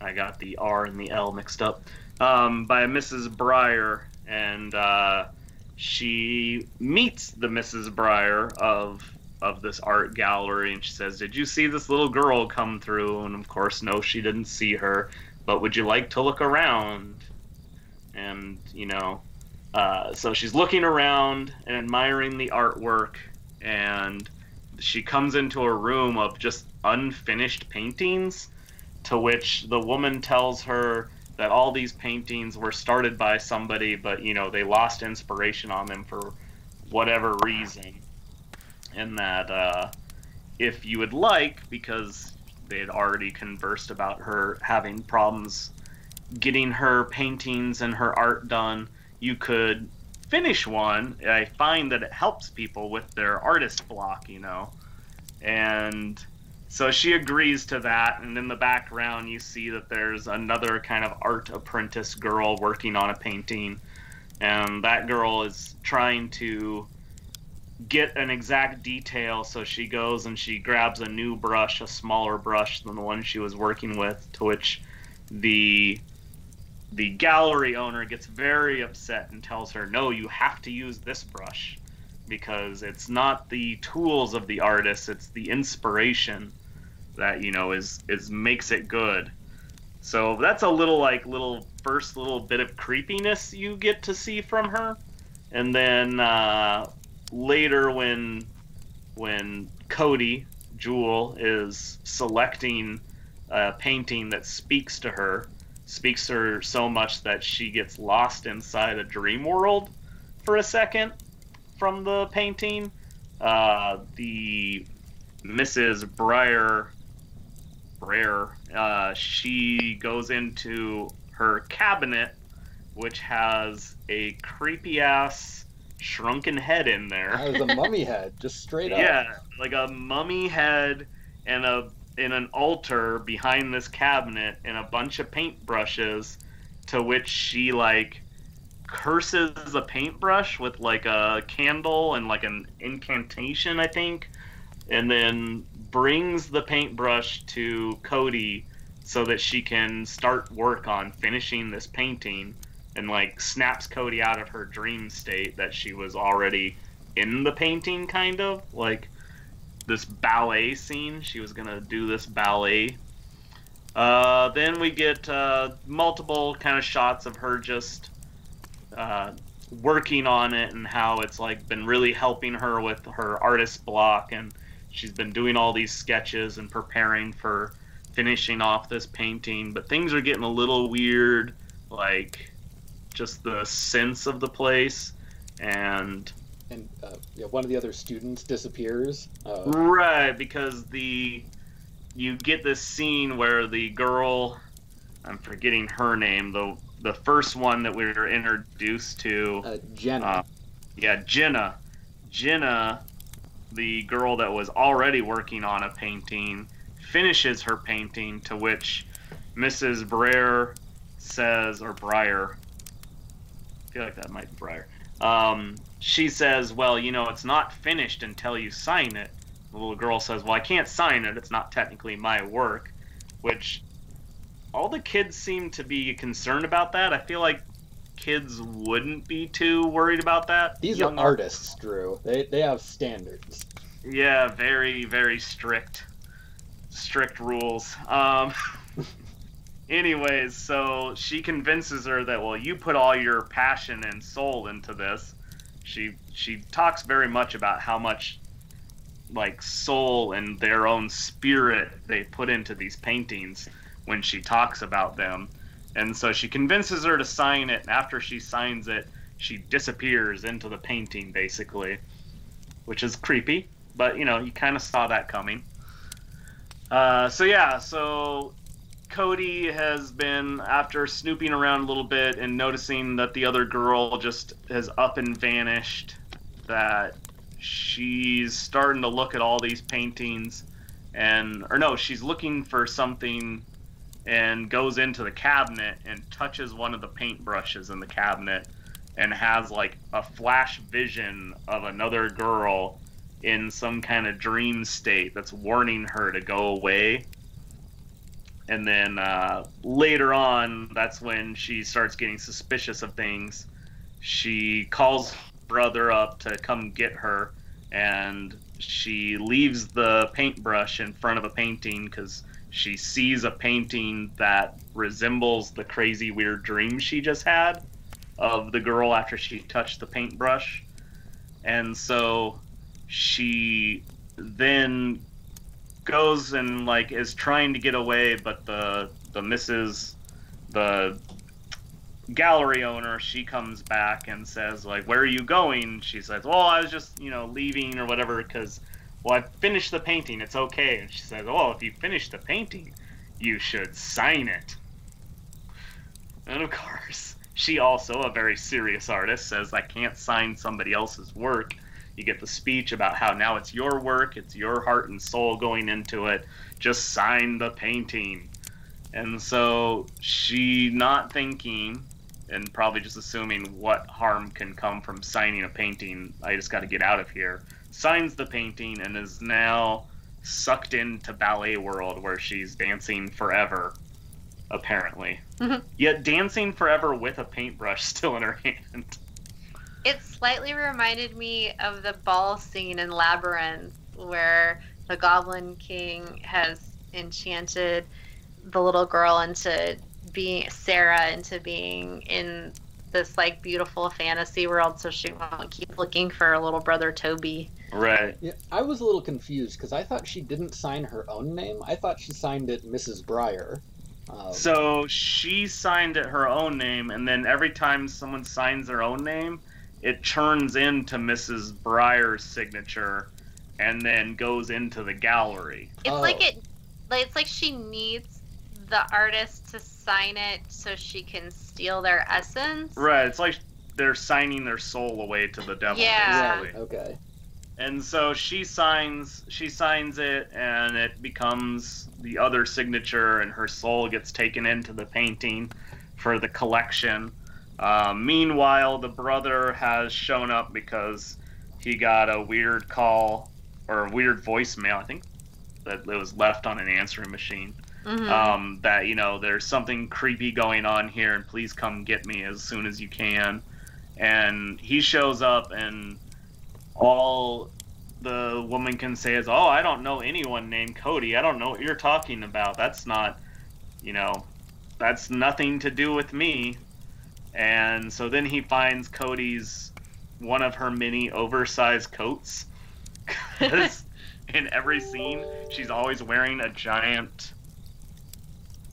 I got the R and the L mixed up. Um, by Mrs. Breyer, and uh, she meets the Mrs. Breyer of of this art gallery, and she says, "Did you see this little girl come through?" And of course, no, she didn't see her. But would you like to look around? And you know, uh, so she's looking around and admiring the artwork, and she comes into a room of just unfinished paintings to which the woman tells her that all these paintings were started by somebody but you know they lost inspiration on them for whatever reason. And that uh, if you would like because they had already conversed about her having problems getting her paintings and her art done you could finish one. I find that it helps people with their artist block you know. And so she agrees to that and in the background you see that there's another kind of art apprentice girl working on a painting and that girl is trying to get an exact detail so she goes and she grabs a new brush a smaller brush than the one she was working with to which the the gallery owner gets very upset and tells her no you have to use this brush because it's not the tools of the artist it's the inspiration that you know is is makes it good so that's a little like little first little bit of creepiness you get to see from her and then uh, later when when cody jewel is selecting a painting that speaks to her speaks to her so much that she gets lost inside a dream world for a second from the painting. Uh, the Mrs. Breyer, Breyer, uh, she goes into her cabinet, which has a creepy ass shrunken head in there. That was a mummy head, just straight up. Yeah, like a mummy head and a in an altar behind this cabinet and a bunch of paintbrushes to which she like curses a paintbrush with like a candle and like an incantation, I think, and then brings the paintbrush to Cody so that she can start work on finishing this painting and like snaps Cody out of her dream state that she was already in the painting kind of. Like this ballet scene. She was gonna do this ballet. Uh, then we get uh, multiple kind of shots of her just uh, working on it and how it's like been really helping her with her artist block and she's been doing all these sketches and preparing for finishing off this painting but things are getting a little weird like just the sense of the place and And uh, yeah, one of the other students disappears. Uh, Right, because the you get this scene where the girl, I'm forgetting her name, the the first one that we were introduced to, Uh, Jenna. Uh, yeah, Jenna, Jenna, the girl that was already working on a painting, finishes her painting, to which Mrs. Breyer says, or Breyer, I feel like that might be Breyer. Um, she says, "Well, you know, it's not finished until you sign it." The little girl says, "Well, I can't sign it. It's not technically my work," which all the kids seem to be concerned about that. I feel like kids wouldn't be too worried about that. These Young are artists, Drew. They they have standards. Yeah, very very strict, strict rules. Um. anyways, so she convinces her that well, you put all your passion and soul into this. She she talks very much about how much like soul and their own spirit they put into these paintings when she talks about them. And so she convinces her to sign it, and after she signs it, she disappears into the painting basically, which is creepy, but you know, you kind of saw that coming. Uh, so yeah, so Cody has been after snooping around a little bit and noticing that the other girl just has up and vanished, that she's starting to look at all these paintings and or no, she's looking for something and goes into the cabinet and touches one of the paintbrushes in the cabinet and has like a flash vision of another girl in some kind of dream state that's warning her to go away. And then uh, later on that's when she starts getting suspicious of things. She calls brother up to come get her and she leaves the paintbrush in front of a painting because she sees a painting that resembles the crazy weird dream she just had of the girl after she touched the paintbrush. And so she then goes and like is trying to get away but the the mrs the gallery owner she comes back and says like where are you going? She says well i was just you know leaving or whatever because well i finished the painting. It's okay. And she says oh if you finish the painting you should sign it. And of course she also a very serious artist says i can't sign somebody else's work. You get the speech about how now it's your work it's your heart and soul going into it. Just sign the painting. And so she not thinking and probably just assuming what harm can come from signing a painting i just got to get out of here signs the painting and is now sucked into ballet world where she's dancing forever apparently Mhm. yet dancing forever with a paintbrush still in her hand It slightly reminded me of the ball scene in Labyrinth, where the Goblin King has enchanted the little girl into being Sarah into being in this like beautiful fantasy world, so she won't keep looking for her little brother Toby. right Yeah, I was a little confused because I thought she didn't sign her own name. I thought she signed it Mrs. Breyer. Um, So she signed it her own name, and then every time someone signs their own name, it turns into Mrs. Breyer's signature, and then goes into the gallery. It's Oh. like it, like it's like she needs the artist to sign it so she can steal their essence. Right. It's like they're signing their soul away to the devil. Yeah. Basically. okay. And so she signs she signs it and it becomes the other signature and her soul gets taken into the painting for the collection. Uh, meanwhile, the brother has shown up because he got a weird call or a weird voicemail, I think that it was left on an answering machine. Mhm. Um, that you know there's something creepy going on here and please come get me as soon as you can. And he shows up and all the woman can say is, "Oh, I don't know anyone named Cody. I don't know what you're talking about. That's not, you know, that's nothing to do with me." And so then he finds Cody's one of her many oversized coats. in every scene, she's always wearing a giant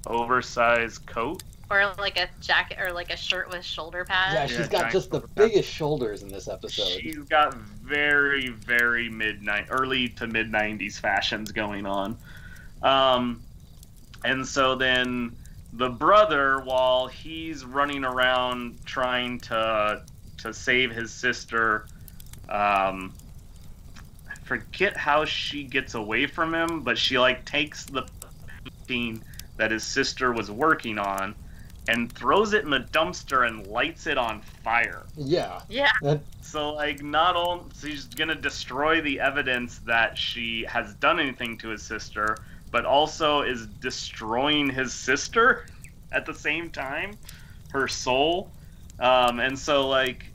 oversized coat. or like a jacket or like a shirt with shoulder pads. Yeah, Yeah, she's got just the shoulder pads. biggest shoulders in this episode. She's got very, very midnight early to mid '90s fashions going on. Um, and so then the brother, while he's running around trying to to save his sister, um, I forget how she gets away from him, but she like takes the painting that his sister was working on and throws it in the dumpster and lights it on fire. Yeah. Yeah. That, So like not only she's gonna destroy the evidence that she has done anything to his sister, but also is destroying his sister at the same time, her soul. Um, and so like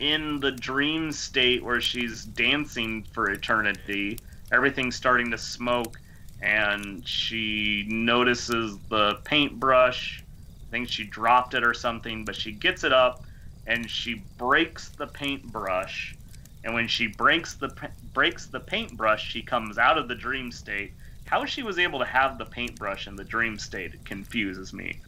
in the dream state where she's dancing for eternity, everything's starting to smoke, and she notices the paintbrush. I think she dropped it or something, but she gets it up and she breaks the paintbrush. And when she breaks the breaks the paintbrush, she comes out of the dream state. How she was able to have the paintbrush in the dream state confuses me,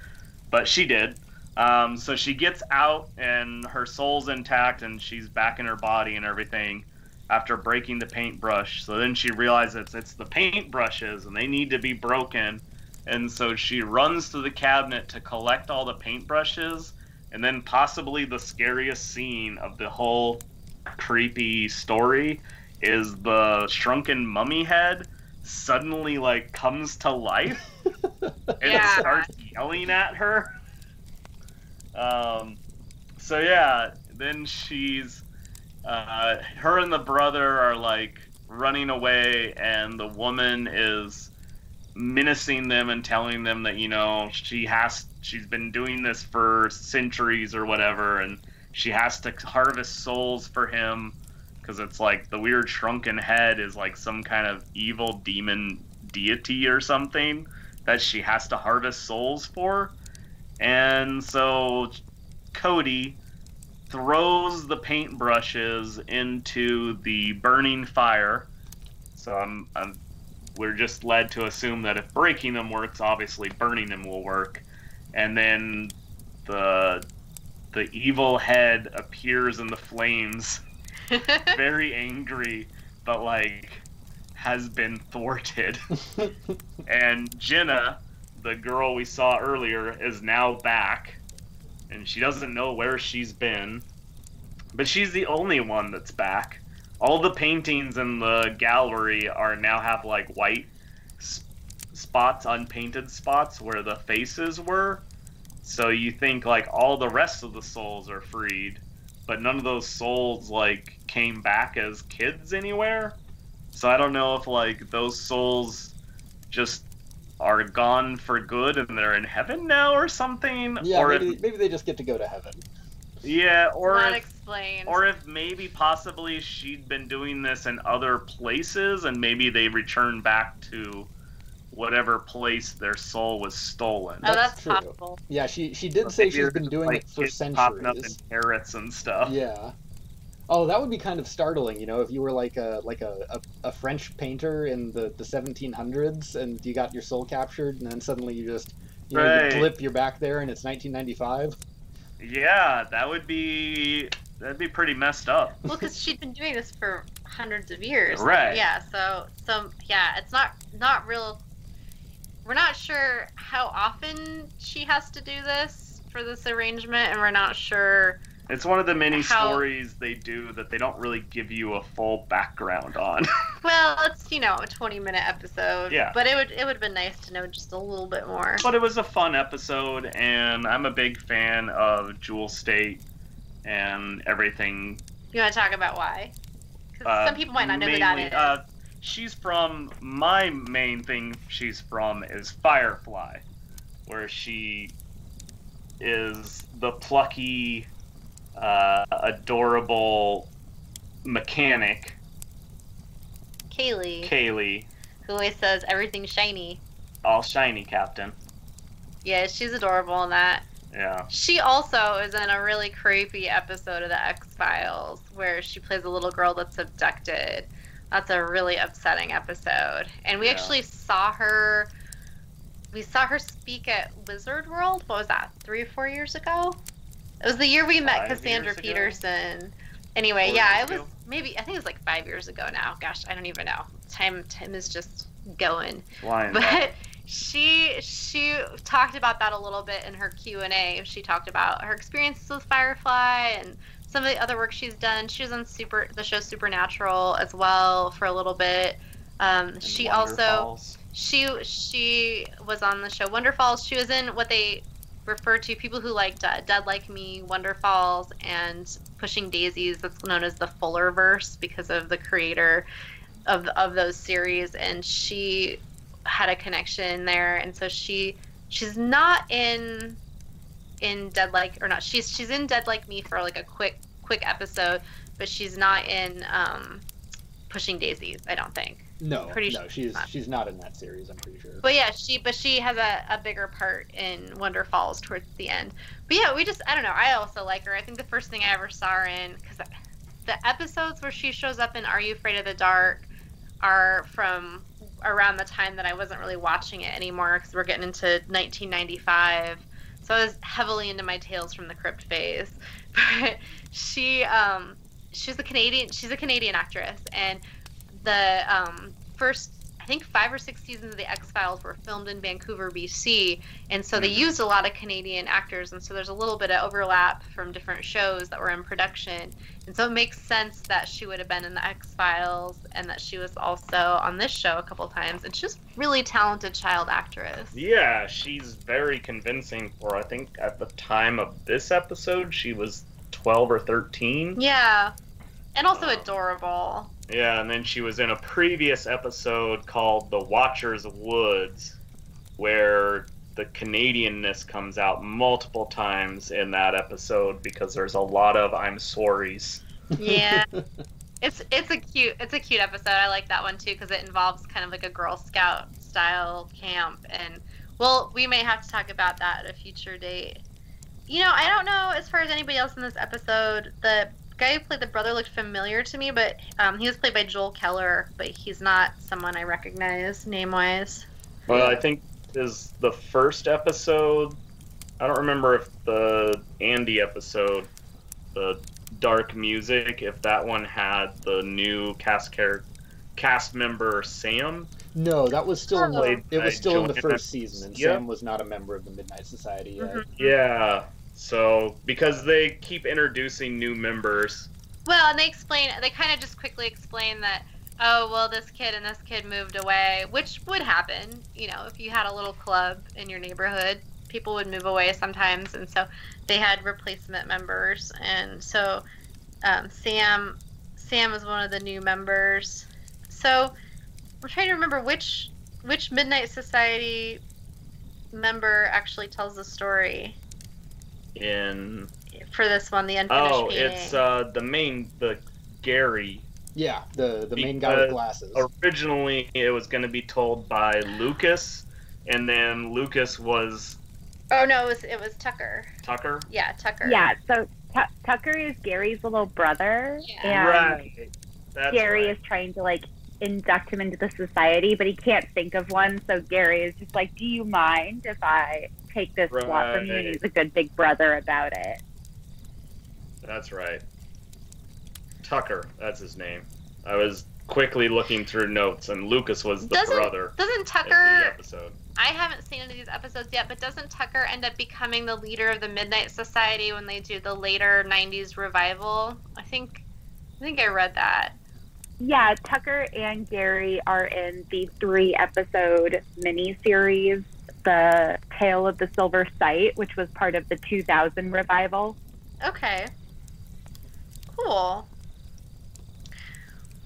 but she did. Um, so she gets out and her soul's intact and she's back in her body and everything after breaking the paintbrush. So then she realizes it's the paintbrushes and they need to be broken. And so she runs to the cabinet to collect all the paintbrushes and then possibly the scariest scene of the whole creepy story is the shrunken mummy head suddenly like comes to life and Yeah. starts yelling at her. Um, so yeah, then she's, uh, her and the brother are like running away, and the woman is menacing them and telling them that you know she has, she's been doing this for centuries or whatever, and she has to harvest souls for him because it's like the weird shrunken head is like some kind of evil demon deity or something that she has to harvest souls for. And so Cody throws the paintbrushes into the burning fire. So I'm, I'm we're just led to assume that if breaking them works, obviously burning them will work. And then the the evil head appears in the flames, very angry, but like has been thwarted. and Jenna, the girl we saw earlier, is now back, and she doesn't know where she's been, but she's the only one that's back. All the paintings in the gallery are now have like white spots, unpainted spots where the faces were. So you think like all the rest of the souls are freed, but none of those souls like came back as kids anywhere. So I don't know if like those souls just are gone for good and they're in heaven now or something, yeah, or maybe, if maybe they just get to go to heaven. yeah, or Not if, explained. or if maybe possibly she'd been doing this in other places and maybe they return back to whatever place their soul was stolen. oh, That's that's true. possible. Yeah, she she did So say she's been doing like, it for kids popping up in centuries. parrots and stuff. Yeah. Oh, that would be kind of startling, you know, if you were like a like a, a, a French painter in the, the 1700s and you got your soul captured, and then suddenly you just you know Right. you blip, you're back there, and it's 1995. Yeah, that would be that'd be pretty messed up. Well, because she'd been doing this for hundreds of years. Right. Yeah. So, so yeah, it's not not real. We're not sure how often she has to do this for this arrangement, and we're not sure. It's one of the many How- stories they do that they don't really give you a full background on. Well, it's you know a twenty minute episode. Yeah. But it would it would have been nice to know just a little bit more. but it was a fun episode, and I'm a big fan of Jewel Staite and everything. You want to talk about why? Because uh, some people might not know who that is. Uh, she's from my main thing. She's from is Firefly, where she is the plucky, uh, adorable mechanic Kaylee, Kaylee, who always says everything's shiny. all shiny captain. Yeah, she's adorable in that. Yeah. She also is in a really creepy episode of the X Files where she plays a little girl that's abducted. That's a really upsetting episode. And we Yeah. actually saw her. We saw her speak at Wizard World. What was that? Three or four years ago? It was the year we met Cassandra? Peterson. Anyway, Four yeah, it was ago? maybe I think it was like five years ago now. Gosh, I don't even know. Time time is just going. Flying But she she talked about that a little bit in her Q and A. She talked about her experiences with Firefly and some of the other work she's done. She was on super the show Supernatural as well for a little bit. Um, she also Falls. she she was on the show Wonder Falls. She was in what they refer to people who liked uh, Dead Like Me, Wonder Falls, and Pushing Daisies. That's known as the Fullerverse because of the creator of of those series, and she had a connection there, and so she she's not in in Dead Like or not. She's she's in Dead Like Me for like a quick quick episode, but she's not in um, Pushing Daisies. I don't think. No, Pretty no, sure she's not. she's not in that series. I'm pretty sure. But yeah, she but she has a, a bigger part in Wonder Falls towards the end. But yeah, we just I don't know. I also like her. I think the first thing I ever saw her in because the episodes where she shows up in Are You Afraid of the Dark are from around the time that I wasn't really watching it anymore because we're getting into 1995. So I was heavily into my Tales from the Crypt phase. But she um she's a Canadian she's a Canadian actress and the um, first I think five or six seasons of the X Files were filmed in Vancouver, BC, and so they Mhm. used a lot of Canadian actors, and so there's a little bit of overlap from different shows that were in production, and so it makes sense that she would have been in the X Files and that she was also on this show a couple times, and she's really talented child actress. Yeah, she's very convincing for I think at the time of this episode she was 12 or 13. Yeah, and also Um, adorable. Yeah, and then she was in a previous episode called The Watchers Woods where the Canadianness comes out multiple times in that episode because there's a lot of I'm sorry's. Yeah. It's it's a cute it's a cute episode. I like that one too because it involves kind of like a Girl Scout style camp, and well, we may have to talk about that at a future date. You know, I don't know as far as anybody else in this episode. The guy who played the brother looked familiar to me, but um, he was played by Joel Keller, but he's not someone I recognize name wise. Well, I think is the first episode. I don't remember if the Andy episode, the dark music, if that one had the new cast char- cast member Sam. no, that was still in the, it was by still in the first season, and Yep. Sam was not a member of the Midnight Society yet. Mhm. Yeah. So because they keep introducing new members. Well, and they explain, they kind of just quickly explain that, oh, well, this kid and this kid moved away, which would happen, you know, if you had a little club in your neighborhood, people would move away sometimes. And so they had replacement members. And so um, Sam, Sam was one of the new members. So I'm trying to remember which, which Midnight Society member actually tells the story in for this one, the unfinished oh painting. it's uh the main the gary Yeah, the the main guy with glasses. originally it was going to be told by lucas and then lucas was oh no, it was it was Tucker. tucker Yeah, Tucker. Yeah, so Tu Tucker is Gary's little brother, Yeah. and right That's Gary right. is trying to like induct him into the society, but he can't think of one. So Gary is just like, "Do you mind if I take this slot from you?" And he's a good big brother about it. that's right tucker that's his name i was quickly looking through notes and lucas was the Doesn't- brother Doesn't of the Tucker? episode I haven't seen any of these episodes yet, but doesn't Tucker end up becoming the leader of the Midnight Society when they do the later '90s revival? I think, I think I read that. Yeah, Tucker and Gary are in the three episode miniseries, The Tale of the Silver Sight, which was part of the 2000 revival. Okay. Cool.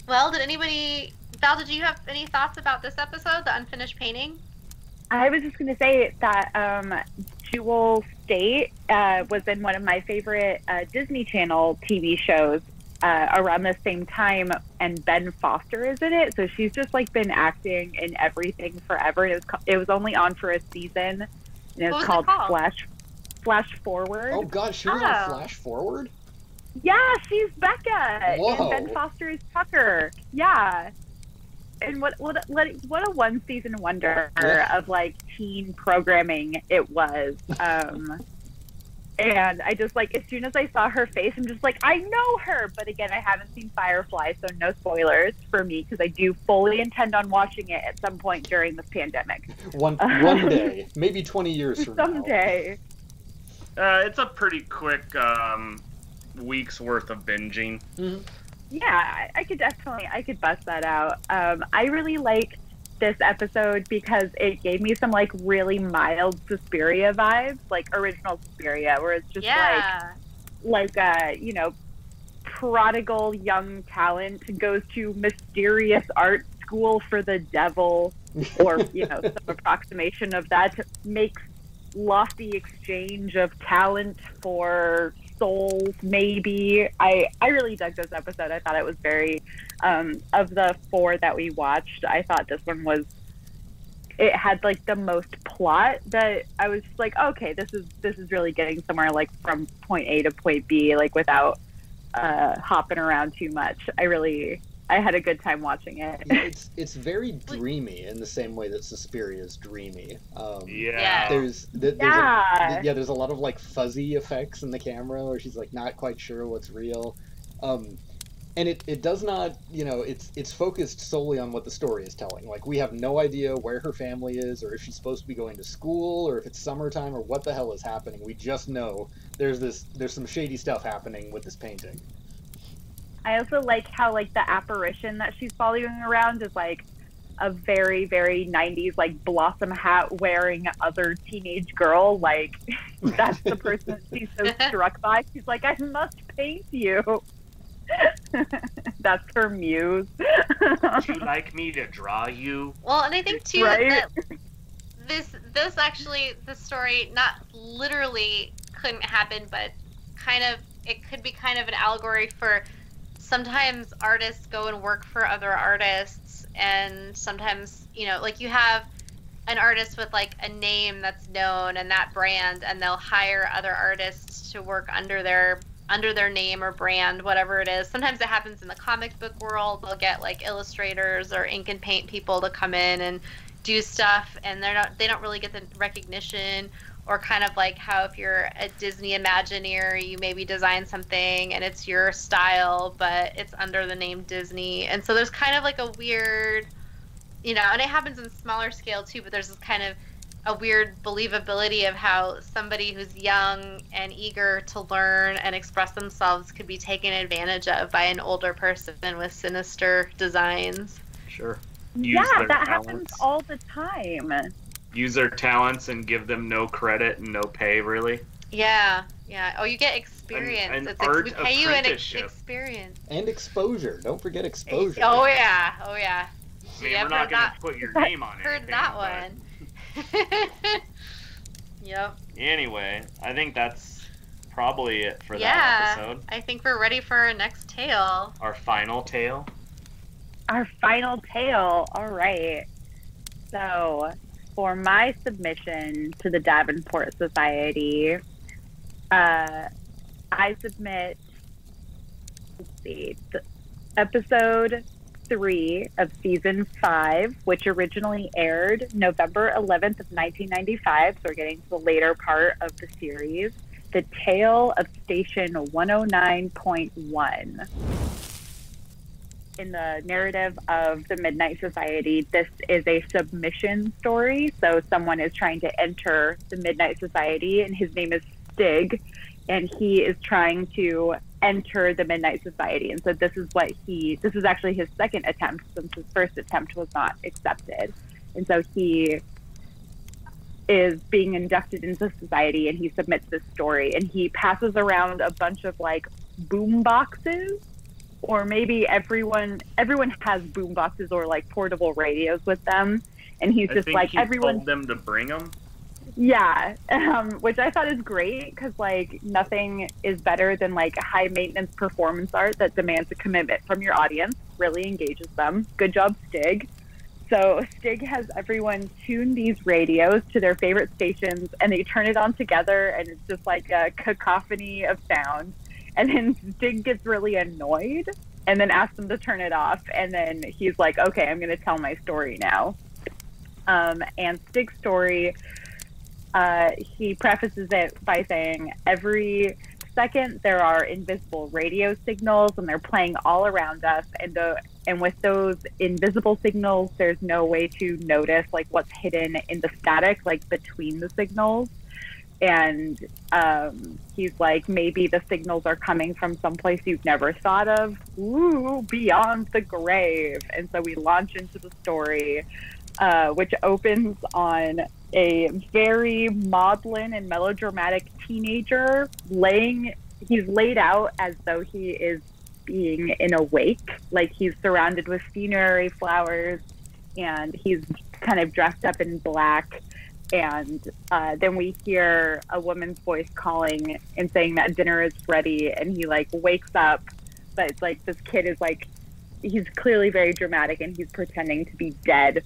Well, did anybody? Val, did you have any thoughts about this episode, the unfinished painting? I was just going to say that um, Jewel Staite uh, was in one of my favorite uh, Disney Channel TV shows uh, around the same time, and Ben Foster is in it. So she's just like been acting in everything forever. It was co- it was only on for a season, and What it's was it called, called? Flash Flash Forward. oh God, she was Oh. on Flash Forward. Yeah, she's Becca, Whoa. and Ben Foster is Tucker. Yeah. And what what what what a one season wonder Yeah. of like teen programming it was. Um, And I just like as soon as I saw her face, I'm just like, I know her. But again, I haven't seen Firefly, so no spoilers for me because I do fully intend on watching it at some point during this pandemic. One one day, maybe twenty years from now. Someday. Uh, it's a pretty quick um, week's worth of binging. Yeah, I, I could definitely I could bust that out. Um, I really liked this episode because it gave me some like really mild Suspiria vibes, like original Suspiria, where it's just like like a you know prodigal young talent goes to mysterious art school for the devil or you know some approximation of that makes lofty exchange of talent for souls maybe. I i really dug this episode. I thought it was very um of the four that we watched i thought this one was it had like the most plot that I was like, okay, this is this is really getting somewhere like from point A to point B, like without uh, hopping around too much. I really I had a good time watching it. It's it's very dreamy in the same way that Suspiria is dreamy. Um, Yeah. There's th- there's Yeah. A, yeah there's a lot of like fuzzy effects in the camera where she's like not quite sure what's real, um, and it, it does not you know it's it's focused solely on what the story is telling. Like we have no idea where her family is or if she's supposed to be going to school or if it's summertime or what the hell is happening. We just know there's this there's some shady stuff happening with this painting. I also like how like the apparition that she's following around is like a very very 90s like blossom hat wearing other teenage girl like that's the person she's so struck by she's like i must paint you that's her muse Would you like me to draw you? Well, and I think too Right? that this this actually the story not literally couldn't happen, but kind of it could be kind of an allegory for sometimes artists go and work for other artists and sometimes you know like you have an artist with like a name that's known and that brand and they'll hire other artists to work under their under their name or brand whatever it is sometimes it happens in the comic book world they'll get like illustrators or ink and paint people to come in and do stuff and they're not they don't really get the recognition or kind of like how if you're a Disney Imagineer, you maybe design something and it's your style, but it's under the name Disney. And so there's kind of like a weird, you know, and it happens in smaller scale too, but there's this kind of a weird believability of how somebody who's young and eager to learn and express themselves could be taken advantage of by an older person with sinister designs. Sure. yeah their that happens all the time Use their talents and give them no credit and no pay, really. Yeah, yeah. Oh, you get experience. an it's art we pay you an ex- experience. And exposure. Don't forget exposure. Oh yeah, oh yeah. I mean, Yeah, we're I've not heard going that- to put your name on it. Heard that one. yep. Anyway, I think that's probably it for Yeah. that episode. I think we're ready for our next tale. Our final tale. our final tale. All right. So, for my submission to the Davenport Society, uh, I submit, let's see, th- episode three of season five, which originally aired November 11th of 1995. So, we're getting to the later part of the series. The Tale of Station 109.1 in the narrative of the Midnight Society, this is a submission story. So someone is trying to enter the Midnight Society, and his name is Stig, and he is trying to enter the Midnight Society. And so this is what he, this is actually his second attempt since his first attempt was not accepted. And so he is being inducted into society and he submits this story and he passes around a bunch of like boom boxes or maybe everyone everyone has boom boxes or like portable radios with them and he's I just like he everyone told them to bring them. Yeah um, which i thought is great because like nothing is better than like high maintenance performance art that demands a commitment from your audience really engages them good job stig so stig has everyone tune these radios to their favorite stations and they turn it on together and it's just like a cacophony of sound and then Stig gets really annoyed and then asks them to turn it off. And then he's like, okay, I'm going to tell my story now. Um, and Stig's story uh, he prefaces it by saying, every second there are invisible radio signals and they're playing all around us and the and with those invisible signals there's no way to notice like what's hidden in the static like between the signals. And um, he's like maybe the signals are coming from someplace you've never thought of. Ooh beyond the grave. And so we launch into the story uh, which opens on a very maudlin and melodramatic teenager laying he's laid out as though he is being in a wake. Like he's surrounded with funerary flowers and he's kind of dressed up in black. And uh, then we hear a woman's voice calling and saying that dinner is ready and he like wakes up. But it's like this kid is like he's clearly very dramatic and he's pretending to be dead.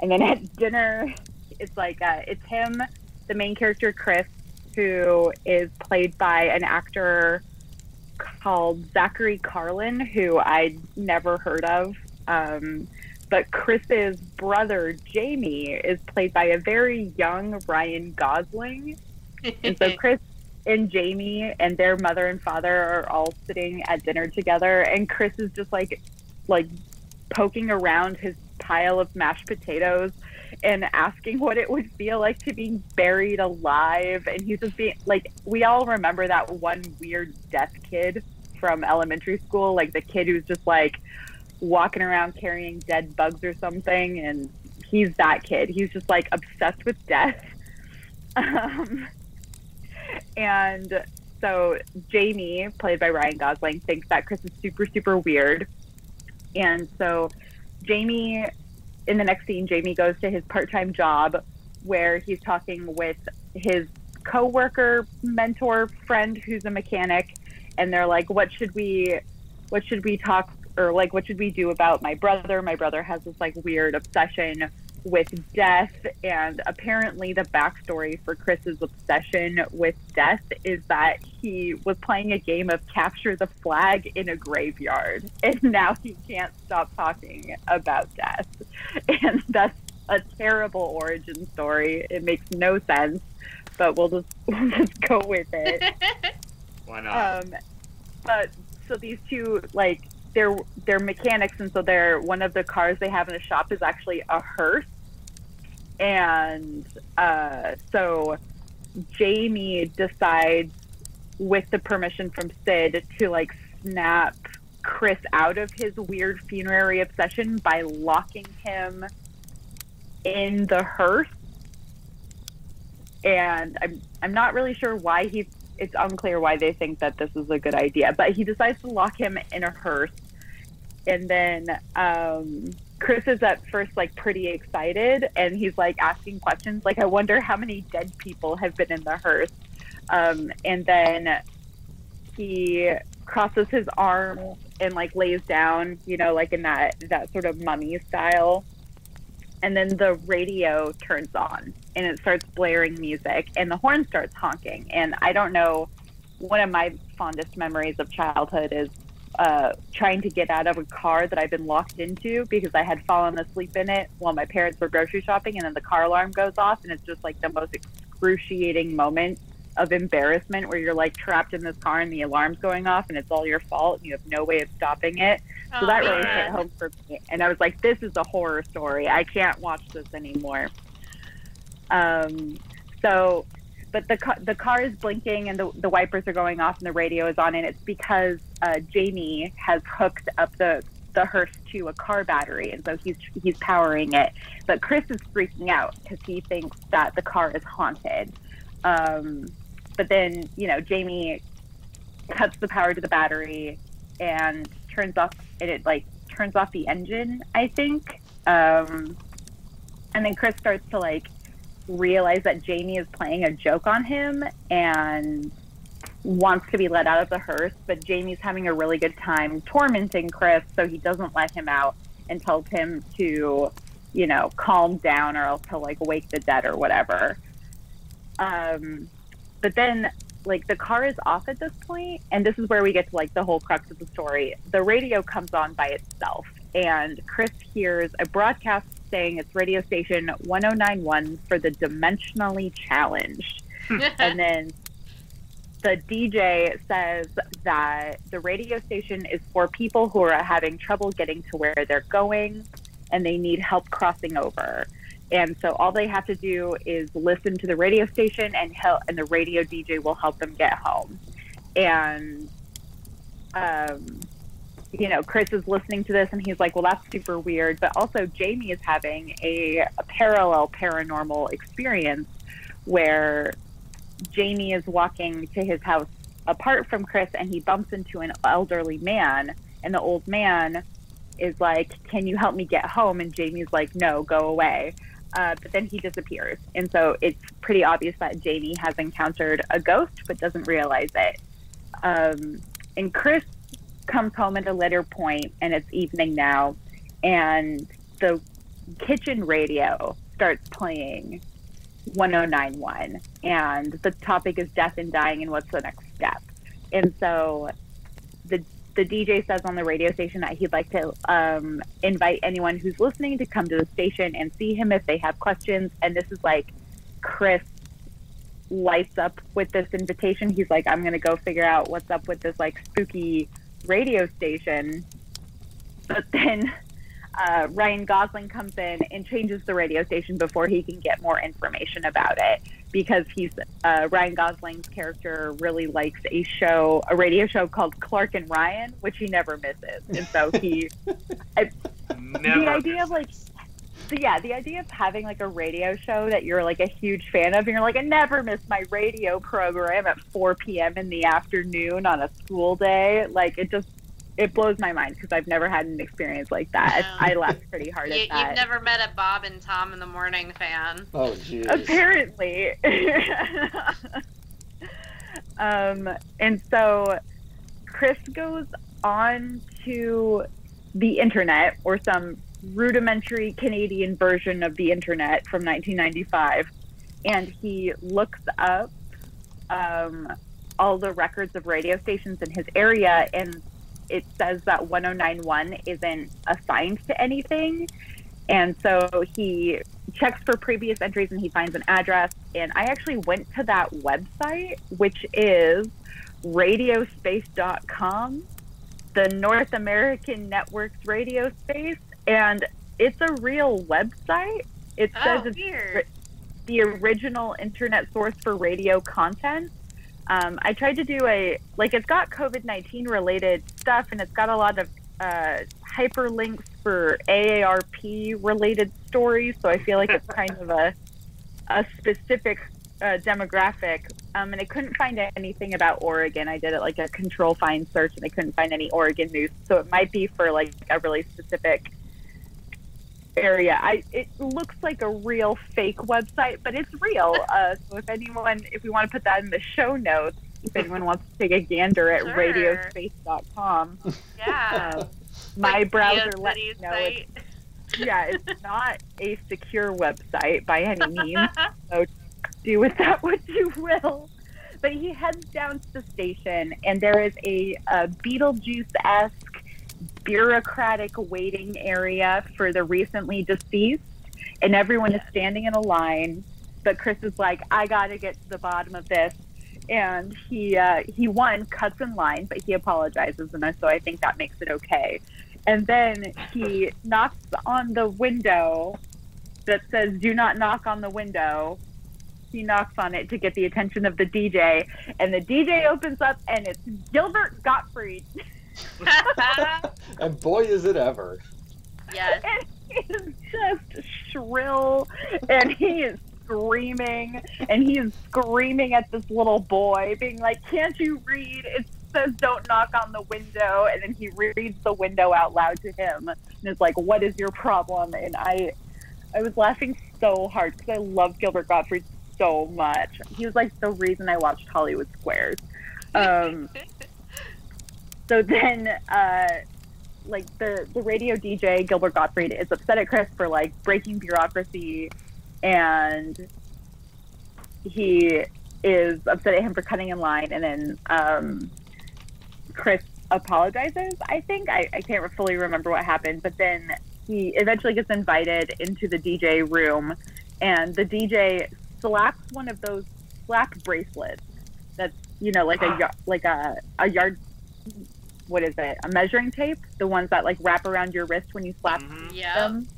And then at dinner it's like uh, it's him the main character chris who is played by an actor called zachary carlin who i'd never heard of um, but Chris's brother Jamie is played by a very young Ryan Gosling. and so Chris and Jamie and their mother and father are all sitting at dinner together and Chris is just like like poking around his pile of mashed potatoes and asking what it would feel like to be buried alive. And he's just being like we all remember that one weird death kid from elementary school like the kid who's just like walking around carrying dead bugs or something. And he's that kid. He's just like obsessed with death. Um, and so jamie played by ryan gosling thinks that chris is super super weird. And so jamie in the next scene jamie goes to his part-time job where he's talking with his co-worker mentor friend who's a mechanic and they're like what should we what should we talk or like what should we do about my brother? My brother has this like weird obsession with death and apparently the backstory for chris's obsession with death is that he was playing a game of capture the flag in a graveyard and now he can't stop talking about death. And that's a terrible origin story. It makes no sense but we'll just we'll just go with it. Why not? um but so these two like they're they're mechanics and so they're one of the cars they have in the shop is actually a hearse and uh, so jamie decides with the permission from sid to like snap chris out of his weird funerary obsession by locking him in the hearse. And i'm i'm not really sure why he it's unclear why they think that this is a good idea but he decides to lock him in a hearse. And then um, Chris is at first like pretty excited, and he's like asking questions, like, "I wonder how many dead people have been in the hearse." Um, and then he crosses his arms and like lays down, you know, like in that that sort of mummy style. And then the radio turns on and it starts blaring music, and the horn starts honking. And I don't know. One of my fondest memories of childhood is uh, trying to get out of a car that I've been locked into because I had fallen asleep in it while my parents were grocery shopping, and then the car alarm goes off, and it's just like the most excruciating moment of embarrassment where you're like trapped in this car and the alarm's going off and it's all your fault and you have no way of stopping it. So Oh, that really man. hit home for me. And I was like, this is a horror story. I can't watch this anymore. Um, so, but the ca- the car is blinking and the, the wipers are going off and the radio is on, and it's because uh, Jamie has hooked up the the hearse to a car battery, and so he's he's powering it. But Chris is freaking out because he thinks that the car is haunted. Um, but then, you know, Jamie cuts the power to the battery and turns off and it like turns off the engine, I think. Um, and then Chris starts to like realize that Jamie is playing a joke on him and wants to be let out of the hearse, but Jamie's having a really good time tormenting Chris, so he doesn't let him out and tells him to, you know, calm down or else he'll like wake the dead or whatever. Um, but then like the car is off at this point and this is where we get to like the whole crux of the story the radio comes on by itself and chris hears a broadcast saying it's radio station 1091 for the dimensionally challenged. and then the DJ says that the radio station is for people who are having trouble getting to where they're going and they need help crossing over. And so all they have to do is listen to the radio station and help, and the radio DJ will help them get home. And um, you know, Chris is listening to this and he's like, well, that's super weird. But also, Jamie is having a, a parallel paranormal experience where Jamie is walking to his house apart from Chris and he bumps into an elderly man. And the old man is like, Can you help me get home? And Jamie's like, No, go away. Uh, but then he disappears. And so it's pretty obvious that Jamie has encountered a ghost but doesn't realize it. Um, and Chris comes home at a later point and it's evening now and the kitchen radio starts playing 1091 and the topic is death and dying and what's the next step and so the the DJ says on the radio station that he'd like to um, invite anyone who's listening to come to the station and see him if they have questions. And this is like Chris lights up with this invitation. He's like, I'm going to go figure out what's up with this like spooky radio station. But then uh, Ryan Gosling comes in and changes the radio station before he can get more information about it because he's uh, Ryan Gosling's character really likes a show, a radio show called Clark and Ryan, which he never misses, and so he. I, Never the idea of like. So yeah, the idea of having like a radio show that you're like a huge fan of, and you're like, I never miss my radio program at 4 p.m. in the afternoon on a school day. Like it just, it blows my mind because I've never had an experience like that. No. I laughed pretty hard You, at that. you've never met a Bob and Tom in the morning fan. Oh, jeez. Apparently. um, and so Chris goes on to the internet or some rudimentary Canadian version of the internet from 1995, and he looks up um, all the records of radio stations in his area, and it says that 1091 isn't assigned to anything. And so he checks for previous entries and he finds an address. And I actually went to that website, which is radiospace.com, the North American Networks radio space. And it's a real website. It says Oh, it's weird. the original internet source for radio content. Um, I tried to do a like it's got COVID nineteen related stuff and it's got a lot of uh, hyperlinks for AARP related stories. So I feel like it's kind of a a specific uh, demographic. Um, and I couldn't find anything about Oregon. I did it like a control find search and I couldn't find any Oregon news. So it might be for like a really specific area. I it looks like a real fake website, but it's real. Uh, so if anyone, if we want to put that in the show notes, if anyone wants to take a gander at Sure. radiospace.com, Yeah. uh, my Like browser lets me know it's, yeah, it's not a secure website by any means. So do with that what you will. But he heads down to the station, and there is a, a Beetlejuice esque bureaucratic waiting area for the recently deceased, and everyone is standing in a line. But Chris is like, I got to get to the bottom of this. And he uh, he one cuts in line, but he apologizes, and so I think that makes it okay. And then he knocks on the window that says "Do not knock on the window." He knocks on it to get the attention of the DJ, and the DJ opens up, and it's Gilbert Gottfried. and boy, is it ever. yes. and he is just shrill and he is screaming and he is screaming at this little boy being like can't you read it says don't knock on the window and then he reads the window out loud to him and is like what is your problem and i i was laughing so hard because i love gilbert gottfried so much he was like the reason i watched hollywood squares um so then uh like the the radio DJ Gilbert Gottfried is upset at Chris for like breaking bureaucracy, and he is upset at him for cutting in line. And then um, Chris apologizes. I think I, I can't fully remember what happened, but then he eventually gets invited into the DJ room, and the DJ slaps one of those slap bracelets. That's you know like a like a a yard. What is it? A measuring tape? The ones that like wrap around your wrist when you slap Mhm. Yeah. them.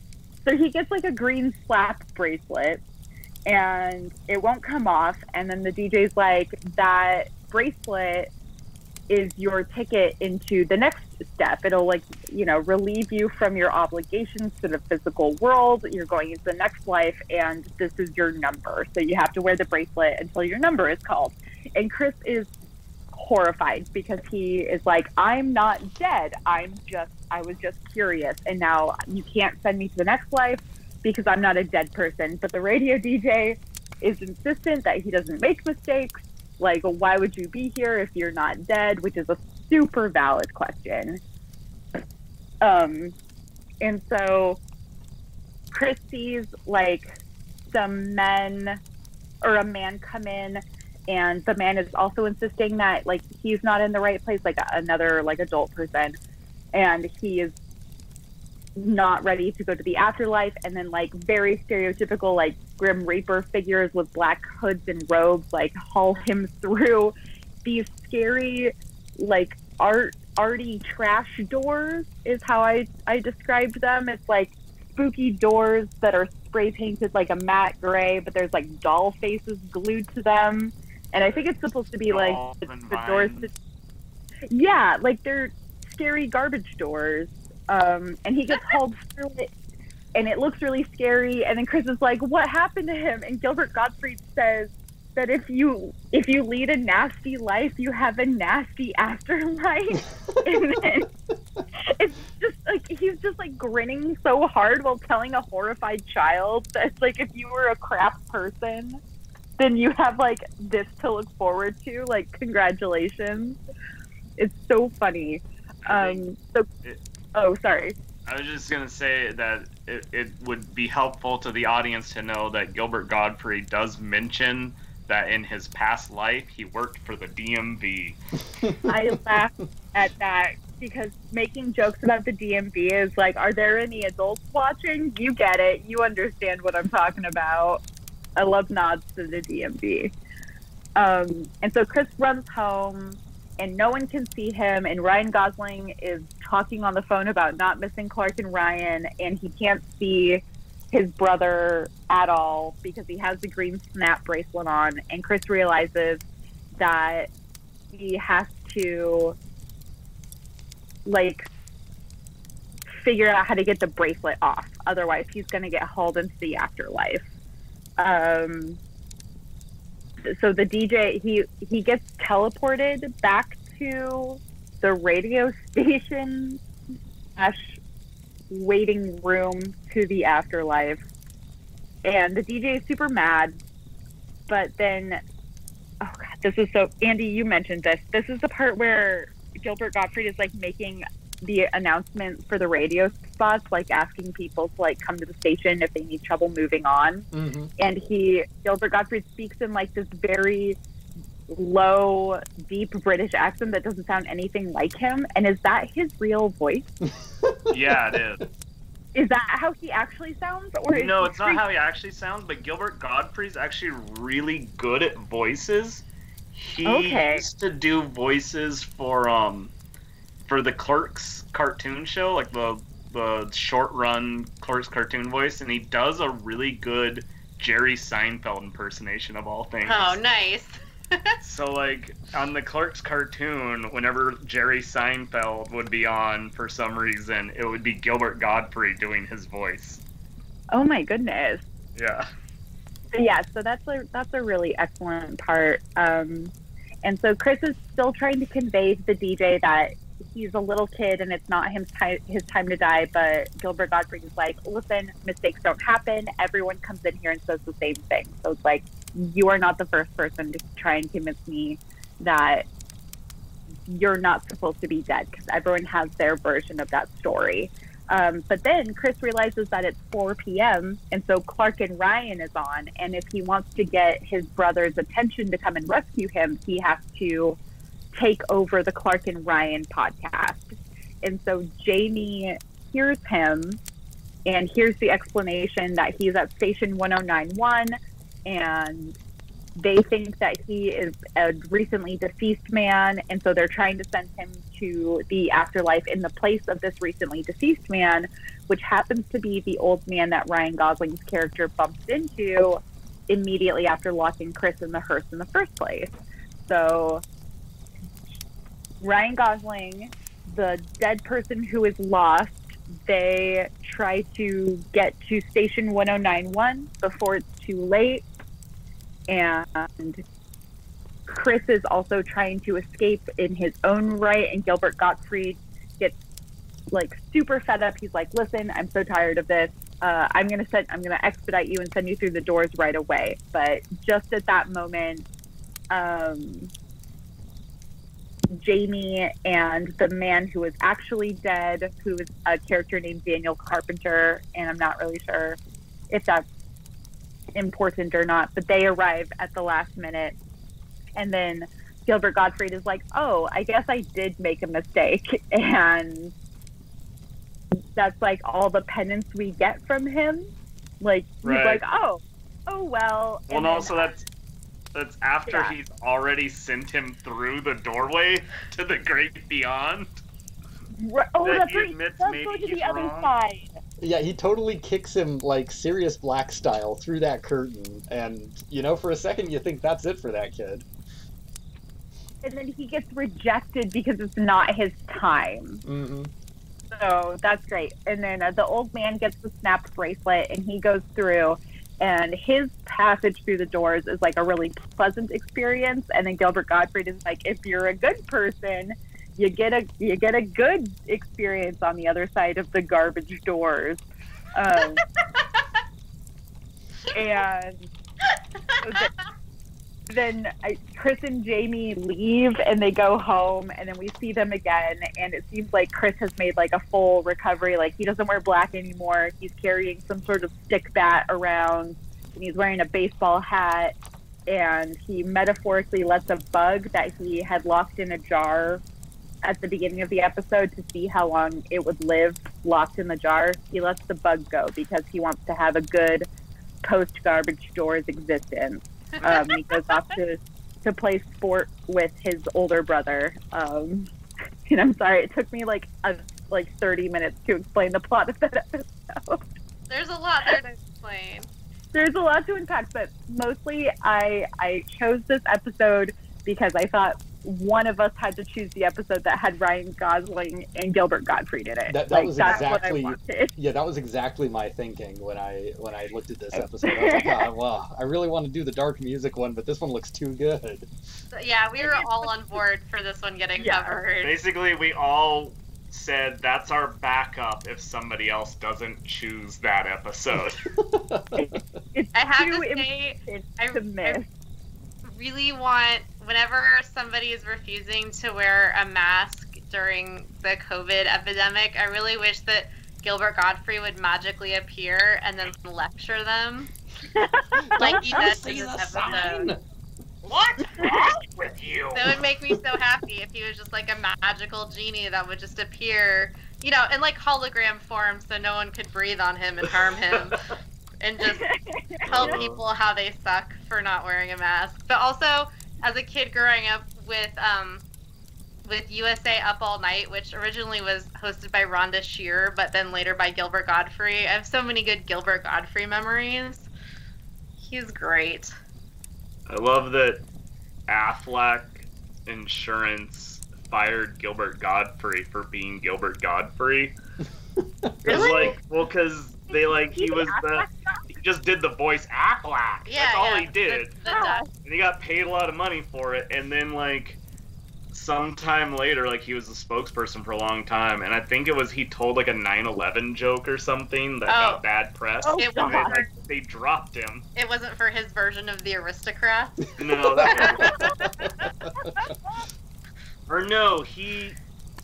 So he gets like a green slap bracelet and it won't come off. And then the DJ's like, that bracelet is your ticket into the next step. It'll like, you know, relieve you from your obligations to the physical world. You're going into the next life and this is your number. So you have to wear the bracelet until your number is called. And Chris is horrified because he is like, I'm not dead. I'm just, I was just curious. And now you can't send me to the next life because I'm not a dead person. But the radio DJ is insistent that he doesn't make mistakes. Like, why would you be here if you're not dead? Which is a super valid question. Um, and so Chris sees like some men or a man come in and the man is also insisting that like he's not in the right place like another like adult person. And he is not ready to go to the afterlife. And then like very stereotypical like grim reaper figures with black hoods and robes like haul him through these scary like art arty trash doors is how i i described them. It's like spooky doors that are spray painted like a matte gray but there's like doll faces glued to them and i think it's supposed to be like the, the doors to, yeah like they're scary garbage doors. Um, and he gets hauled through it and it looks really scary. And then chris is like what happened to him? And gilbert gottfried says that if you if you lead a nasty life you have a nasty afterlife. And then it's just like he's just like grinning so hard while telling a horrified child that it's like if you were a crap person then you have like this to look forward to like congratulations it's so funny um so it- oh sorry I was just gonna say that it, it would be helpful to the audience to know that Gilbert Gottfried does mention that in his past life he worked for the DMV. I laugh at that because making jokes about the DMV is like, are there any adults watching? You get it. You understand what I'm talking about. I love nods to the DMV. Um, and so Chris runs home and no one can see him. And Ryan Gosling is talking on the phone about not missing Clark and Ryan, and he can't see his brother at all because he has the green snap bracelet on. And Chris realizes that he has to like figure out how to get the bracelet off. Otherwise, he's going to get hauled into the afterlife. Um, so the DJ he he gets teleported back to the radio station slash waiting room to the afterlife, and the DJ is super mad. But then, oh god, this is so Andy. You mentioned this. This is the part where Gilbert Gottfried is like making the announcement for the radio spots, like asking people to like come to the station if they need trouble moving on hmm and he Gilbert Gottfried speaks in like this very low, deep British accent that doesn't sound anything like him. And is that his real voice? Yeah, it is. Is that how he actually sounds, or no, it's not how he actually sounds, but Gilbert Gottfried's actually really good at voices. He Okay. used to do voices for um for the Clerks cartoon show, like the the short run Clerks cartoon voice, and he does a really good Jerry Seinfeld impersonation of all things. Oh, nice. So like on the Clerks cartoon, whenever Jerry Seinfeld would be on for some reason, it would be Gilbert Gottfried doing his voice. Oh my goodness. Yeah. Yeah, so that's a that's a really excellent part. Um, and so Chris is still trying to convey to the DJ that he's a little kid and it's not his time his time to die. But Gilbert Gottfried is like, listen, mistakes don't happen. Everyone comes in here and says the same thing. So it's like you are not the first person to try and convince me that you're not supposed to be dead because everyone has their version of that story. Um, but then Chris realizes that it's 4 p.m. and so Clark and Ryan is on, and if he wants to get his brother's attention to come and rescue him, he has to take over the Clark and Ryan podcast. And so Jamie hears him And here's the explanation that he's at station 1091 and they think that he is a recently deceased man. And so they're trying to send him to the afterlife in the place of this recently deceased man, which happens to be the old man that Ryan Gosling's character bumps into immediately after locking Chris in the hearse in the first place. So Ryan Gosling, the dead person who is lost, they try to get to station 1091 before it's too late. And Chris is also trying to escape in his own right, and Gilbert Gottfried gets like super fed up. He's like, "Listen, I'm so tired of this. Uh, I'm gonna send, I'm gonna expedite you and send you through the doors right away." But just at that moment, um, Jamie and the man who is actually dead, who is a character named Daniel Carpenter, and I'm not really sure if that's important or not, but they arrive at the last minute. And then Gilbert Gottfried is like, oh, I guess I did make a mistake. And that's like all the penance we get from him. Like, Right. he's like, oh, oh, well. Well, And and also that's that's after Yeah. he's already sent him through the doorway to the great beyond. Ri- oh, that that's he right. admits Let's maybe go to he's the other wrong. side. Yeah, he totally kicks him like Sirius Black style through that curtain, and you know, for a second you think that's it for that kid. And then he gets rejected because it's not his time. Mm-hmm. So that's great. And then uh, the old man gets the snapped bracelet and he goes through, and his passage through the doors is like a really pleasant experience. And then Gilbert Gottfried is like, if you're a good person, you get a you get a good experience on the other side of the garbage doors. Um, and then Chris and Jamie leave and they go home, and then we see them again. And it seems like Chris has made like a full recovery. Like he doesn't wear black anymore. He's carrying some sort of stick bat around, and he's wearing a baseball hat. And he metaphorically lets a bug that he had locked in a jar at the beginning of the episode to see how long it would live locked in the jar. He lets the bug go because he wants to have a good post garbage doors existence. Um, he goes off to to play sport with his older brother. Um, and I'm sorry, it took me like a, like 30 minutes to explain the plot of that episode. There's a lot there to explain. There's a lot to unpack, but mostly I I chose this episode because I thought one of us had to choose the episode that had Ryan Gosling and Gilbert Gottfried in it. That- that like, was that's exactly- what I. Yeah, that was exactly my thinking when I when I looked at this episode. I was like, "Ah, well, I really want to do the dark music one, but this one looks too good. So, yeah, we were all on board for this one getting Yeah. covered. Basically, we all said that's our backup if somebody else doesn't choose that episode. It's I have to say, I. I really want whenever somebody is refusing to wear a mask during the COVID epidemic, I really wish that Gilbert Gottfried would magically appear and then lecture them. Like he does in this episode. What's wrong with you? That would make me so happy if he was just like a magical genie that would just appear, you know, in like hologram form so no one could breathe on him and harm him and just tell people how they suck for not wearing a mask. But also, as a kid growing up with um, with USA Up All Night, which originally was hosted by Rhonda Shear, but then later by Gilbert Gottfried. I have so many good Gilbert Gottfried memories. He's great. I love that Aflac Insurance fired Gilbert Gottfried for being Gilbert Gottfried. Really? like, well, because they like he He's was the he just did the voice Aflac. Yeah, That's all yeah, he did, The, the Ah. And he got paid a lot of money for it. And then like sometime later, like he was a spokesperson for a long time, and I think it was he told like a 9/11 joke or something that Oh. got bad press. Oh, It and they, like, they dropped him. It wasn't for his version of the aristocrats. No, or no, he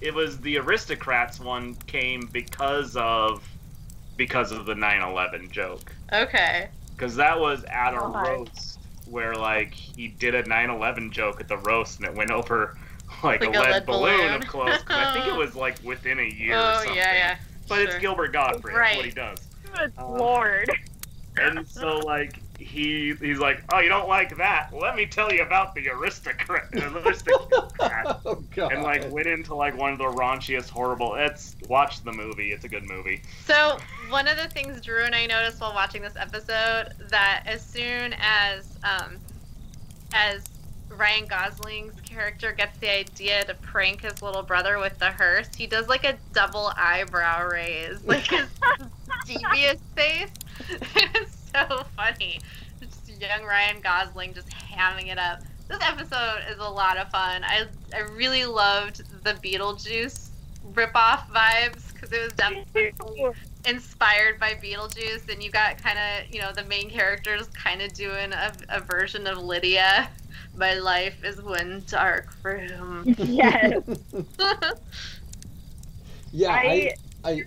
it was the aristocrats one came because of because of the 9/11 joke. Okay. Because that was at a God. roast where like he did a 9/11 joke at the roast and it went over like, Like a, a lead, lead balloon, balloon. of close. 'cause I think it was like within a year. or Oh something. yeah, yeah. but it's Gilbert Gottfried. That's what he does. Good Uh, lord. And so like he he's like, oh, you don't like that? Let me tell you about the aristocrat. aristocrat. oh god. and like went into like one of the raunchiest, horrible. It's watch the movie. It's a good movie. So one of the things Drew and I noticed while watching this episode that as soon as um, as Ryan Gosling's character gets the idea to prank his little brother with the hearse, he does like a double eyebrow raise, like his devious face. it's so funny. Just young Ryan Gosling just hamming it up. This episode is a lot of fun. I I really loved the Beetlejuice ripoff vibes because it was definitely inspired by Beetlejuice, and you got kind of, you know, the main characters kind of doing a, a version of Lydia. My life is one dark room. yes. yeah, I, I, I,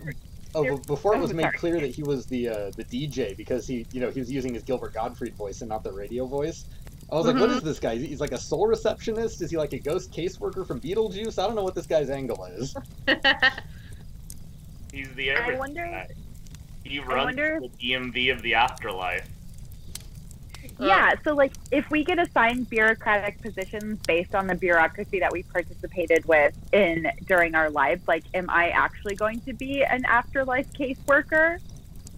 oh, There- before it oh, was made sorry. clear that he was the uh, the DJ because he, you know, he was using his Gilbert Gottfried voice and not the radio voice. I was like, what Mm-hmm. is this guy? He's like a soul receptionist? Is he like a ghost caseworker from Beetlejuice? I don't know what this guy's angle is. He's the I wonder- guy. He runs wonder- the DMV of the afterlife. Yeah, so like if we get assigned bureaucratic positions based on the bureaucracy that we participated with in during our lives, like am I actually going to be an afterlife caseworker?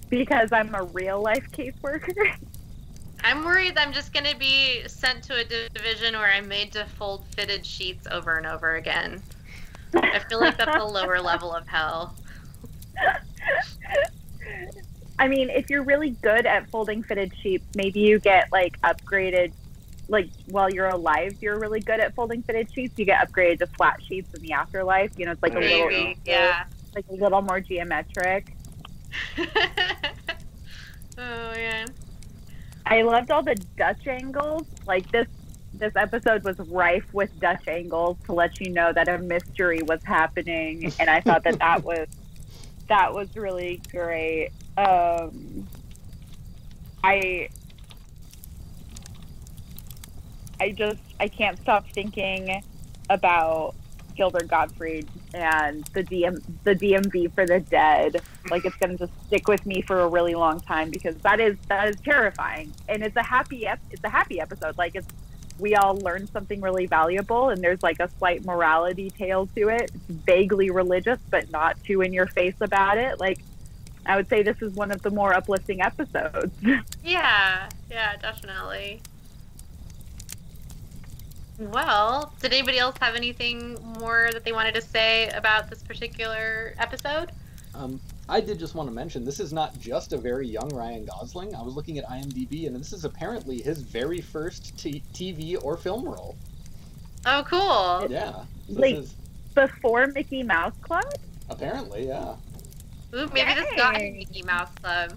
Because I'm a real life caseworker. I'm worried I'm just going to be sent to a division where I'm made to fold fitted sheets over and over again. I feel like that's a lower level of hell. I mean, if you're really good at folding fitted sheets, maybe you get like upgraded. Like while you're alive, you're really good at folding fitted sheets. You get upgraded to flat sheets in the afterlife. You know, it's like a There you little, Maybe, yeah. like a little more geometric. oh man. I loved all the Dutch angles. Like this, this episode was rife with Dutch angles to let you know that a mystery was happening, and I thought that that was that was really great. Um, I I just I can't stop thinking about Gilbert Gottfried and the DM the DMV for the dead. Like it's gonna just stick with me for a really long time because that is that is terrifying. And it's a happy ep- it's a happy episode. Like it's we all learned something really valuable and there's like a slight morality tale to it. It's vaguely religious but not too in your face about it. Like I would say this is one of the more uplifting episodes. Yeah, yeah, definitely. Well, did anybody else have anything more that they wanted to say about this particular episode? Um, I did just want to mention this is not just a very young Ryan Gosling. I was looking at IMDb, and this is apparently his very first t- TV or film role. Oh, cool. Yeah, so Like- is Before Mickey Mouse Club? apparently, yeah. Ooh, maybe this got Dang. him Mickey Mouse Club.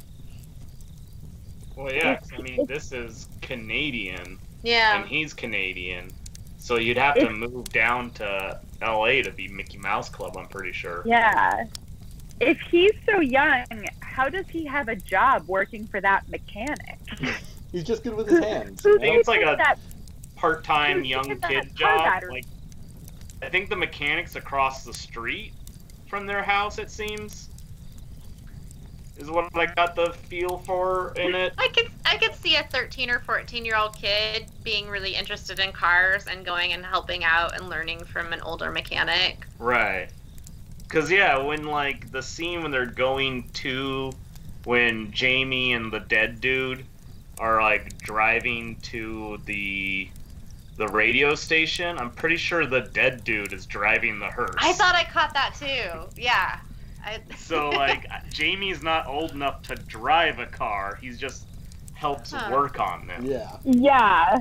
Well, yeah, I mean, this is Canadian, Yeah. and he's Canadian, so you'd have to move down to L.A. to be Mickey Mouse Club. I'm pretty sure. Yeah. If he's so young, how does he have a job working for that mechanic? He's just good with his hands. Who you think it's like a- that? Part-time young kid job. Like, I think the mechanic's across the street from their house. It seems. Is what I got the feel for in it. I could I could see a 13 or 14 year old kid being really interested in cars and going and helping out and learning from an older mechanic. Right. Cause yeah, when like the scene when they're going to when Jamie and the dead dude are like driving to the the radio station, I'm pretty sure the dead dude is driving the hearse. I thought I caught that too. Yeah. I, so like Jamie's not old enough to drive a car. He's just helps Huh. work on them. Yeah. Yeah.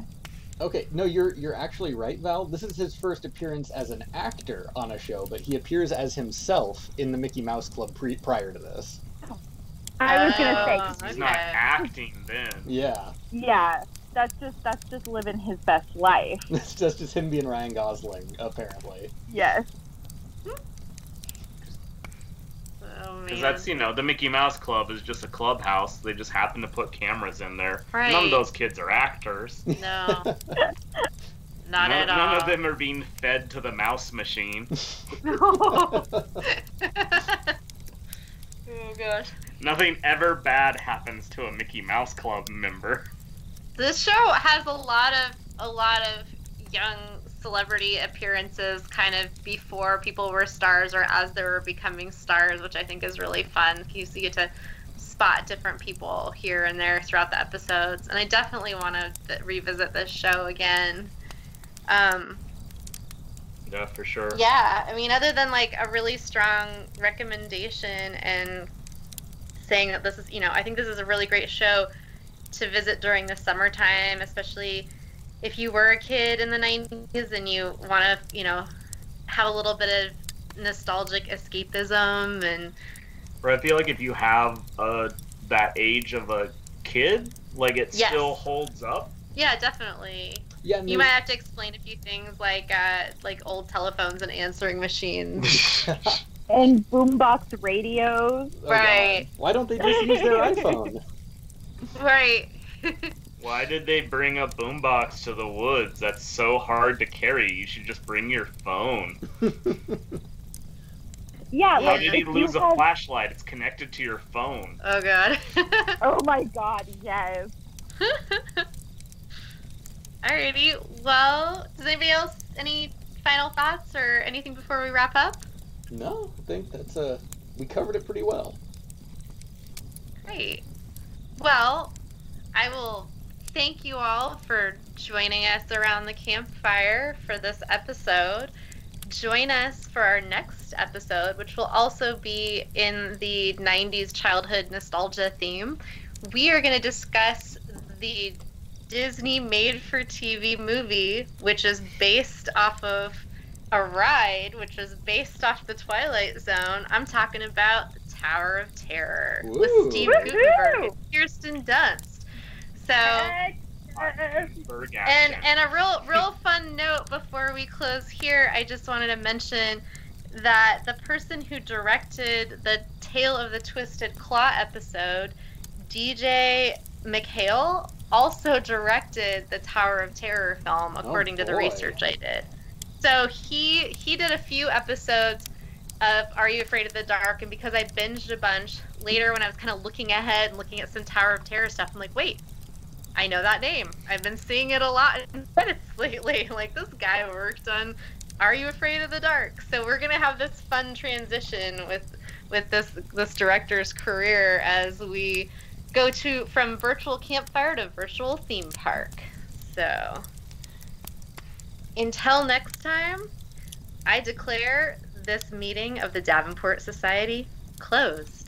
Okay, no, you're you're actually right, Val. This is his first appearance as an actor on a show, but he appears as himself in the Mickey Mouse Club pre- prior to this. I was gonna say, Oh. He's not acting then. Yeah, yeah, that's just that's just living his best life. it's just just him being Ryan Gosling, apparently. Yes. oh, man. Because that's you know the Mickey Mouse Club is just a clubhouse. They just happen to put cameras in there. None of those kids are actors. No. Not none, at all. none of them are being fed to the mouse machine. Oh gosh. Nothing ever bad happens to a Mickey Mouse Club member. This show has a lot of a lot of young celebrity appearances kind of before people were stars or as they were becoming stars, which I think is really fun. You see get to spot different people here and there throughout the episodes, and I definitely want to th- revisit this show again. Um, Yeah, for sure. yeah, I mean, other than like a really strong recommendation and saying that this is, you know, I think this is a really great show to visit during the summertime, especially if you were a kid in the 90s and you want to, you know, have a little bit of nostalgic escapism and But I feel like if you have uh, that age of a kid, like it Yes. still holds up. yeah, definitely. Yeah, and You might have to explain a few things like uh, like old telephones and answering machines. And boombox radios. Oh, God. Right. Why don't they just use their iPhone? right. Why did they bring a boombox to the woods? That's so hard to carry. You should just bring your phone. Yeah, Yeah. How like did he you you lose a have- flashlight? It's connected to your phone. oh god. Oh my god, yes. Alrighty. Well, does anybody else any final thoughts or anything before we wrap up? no, I think that's uh we covered it pretty well. Great. Well, I will thank you all for joining us around the campfire for this episode. Join us for our next episode, which will also be in the 90s childhood nostalgia theme. We are going to discuss the Disney made for TV movie, which is based off of a ride, which is based off the Twilight Zone. I'm talking about the Tower of Terror Woo. with Steve! Guttenberg and Kirsten Dunst. So Berg and and a real real fun note before we close here, I just wanted to mention that the person who directed the Tale of the Twisted Claw episode, DJ MacHale, also directed the Tower of Terror film, oh, according to the research I did. So he he did a few episodes of Are You Afraid of the Dark, and because I binged a bunch later when I was kind of looking ahead and looking at some Tower of Terror stuff, I'm like, wait, I know that name. I've been seeing it a lot in credits lately. Like this guy worked on Are You Afraid of the Dark? So we're gonna have this fun transition with with this this director's career as we go to from virtual campfire to virtual theme park. So until next time, I declare this meeting of the Davenport Society closed.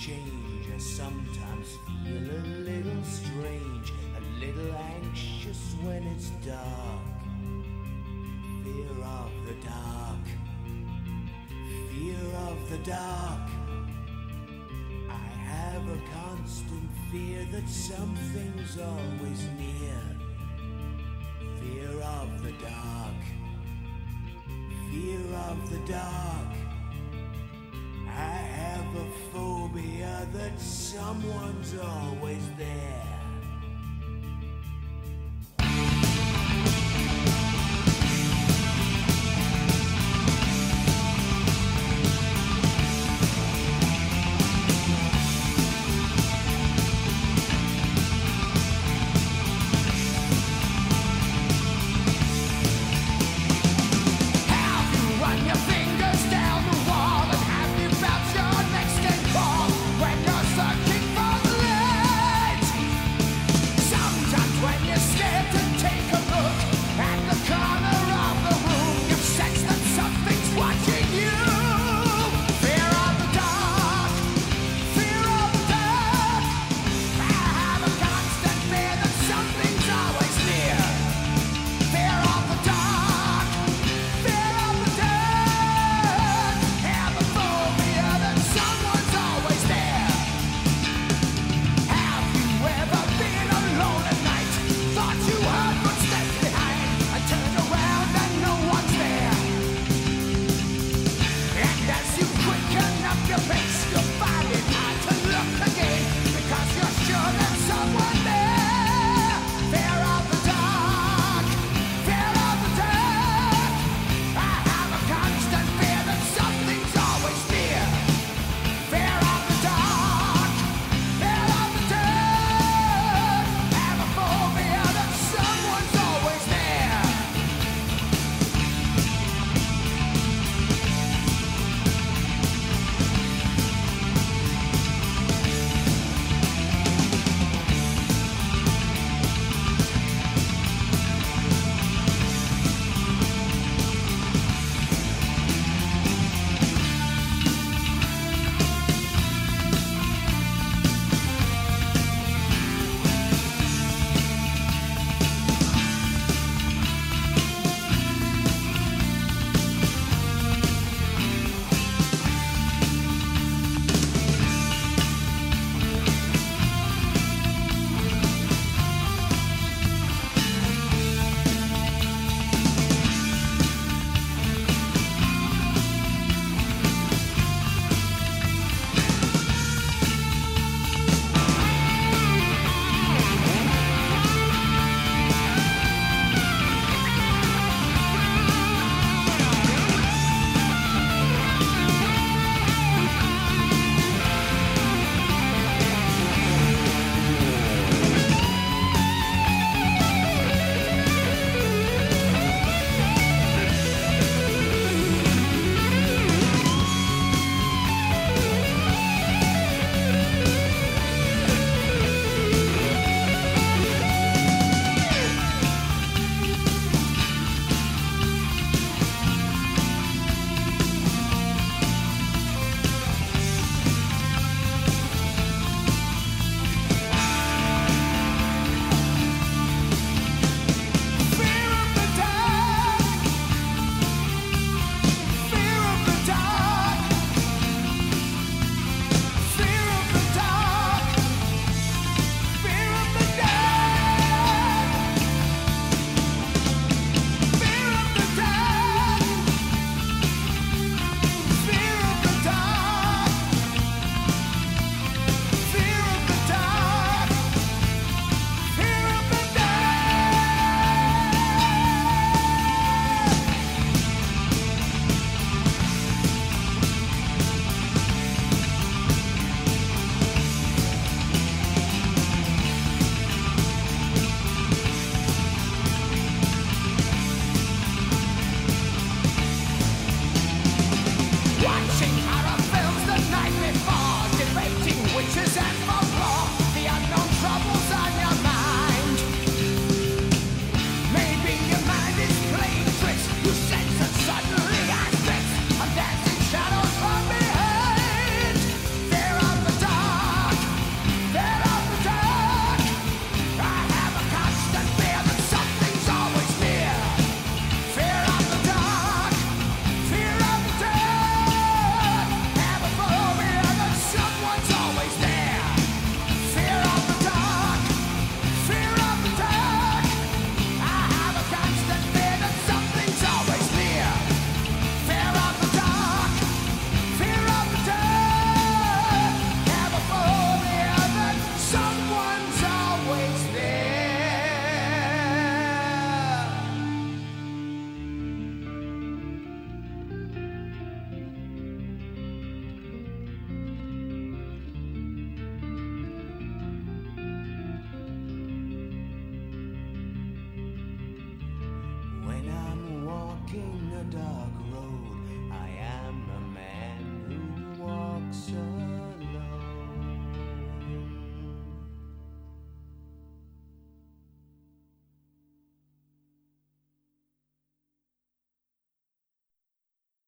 Change, I sometimes feel a little strange, a little anxious when it's dark. Fear of the dark, fear of the dark. I have a constant fear that something's always near. Fear of the dark. Fear of the dark. That someone's always there.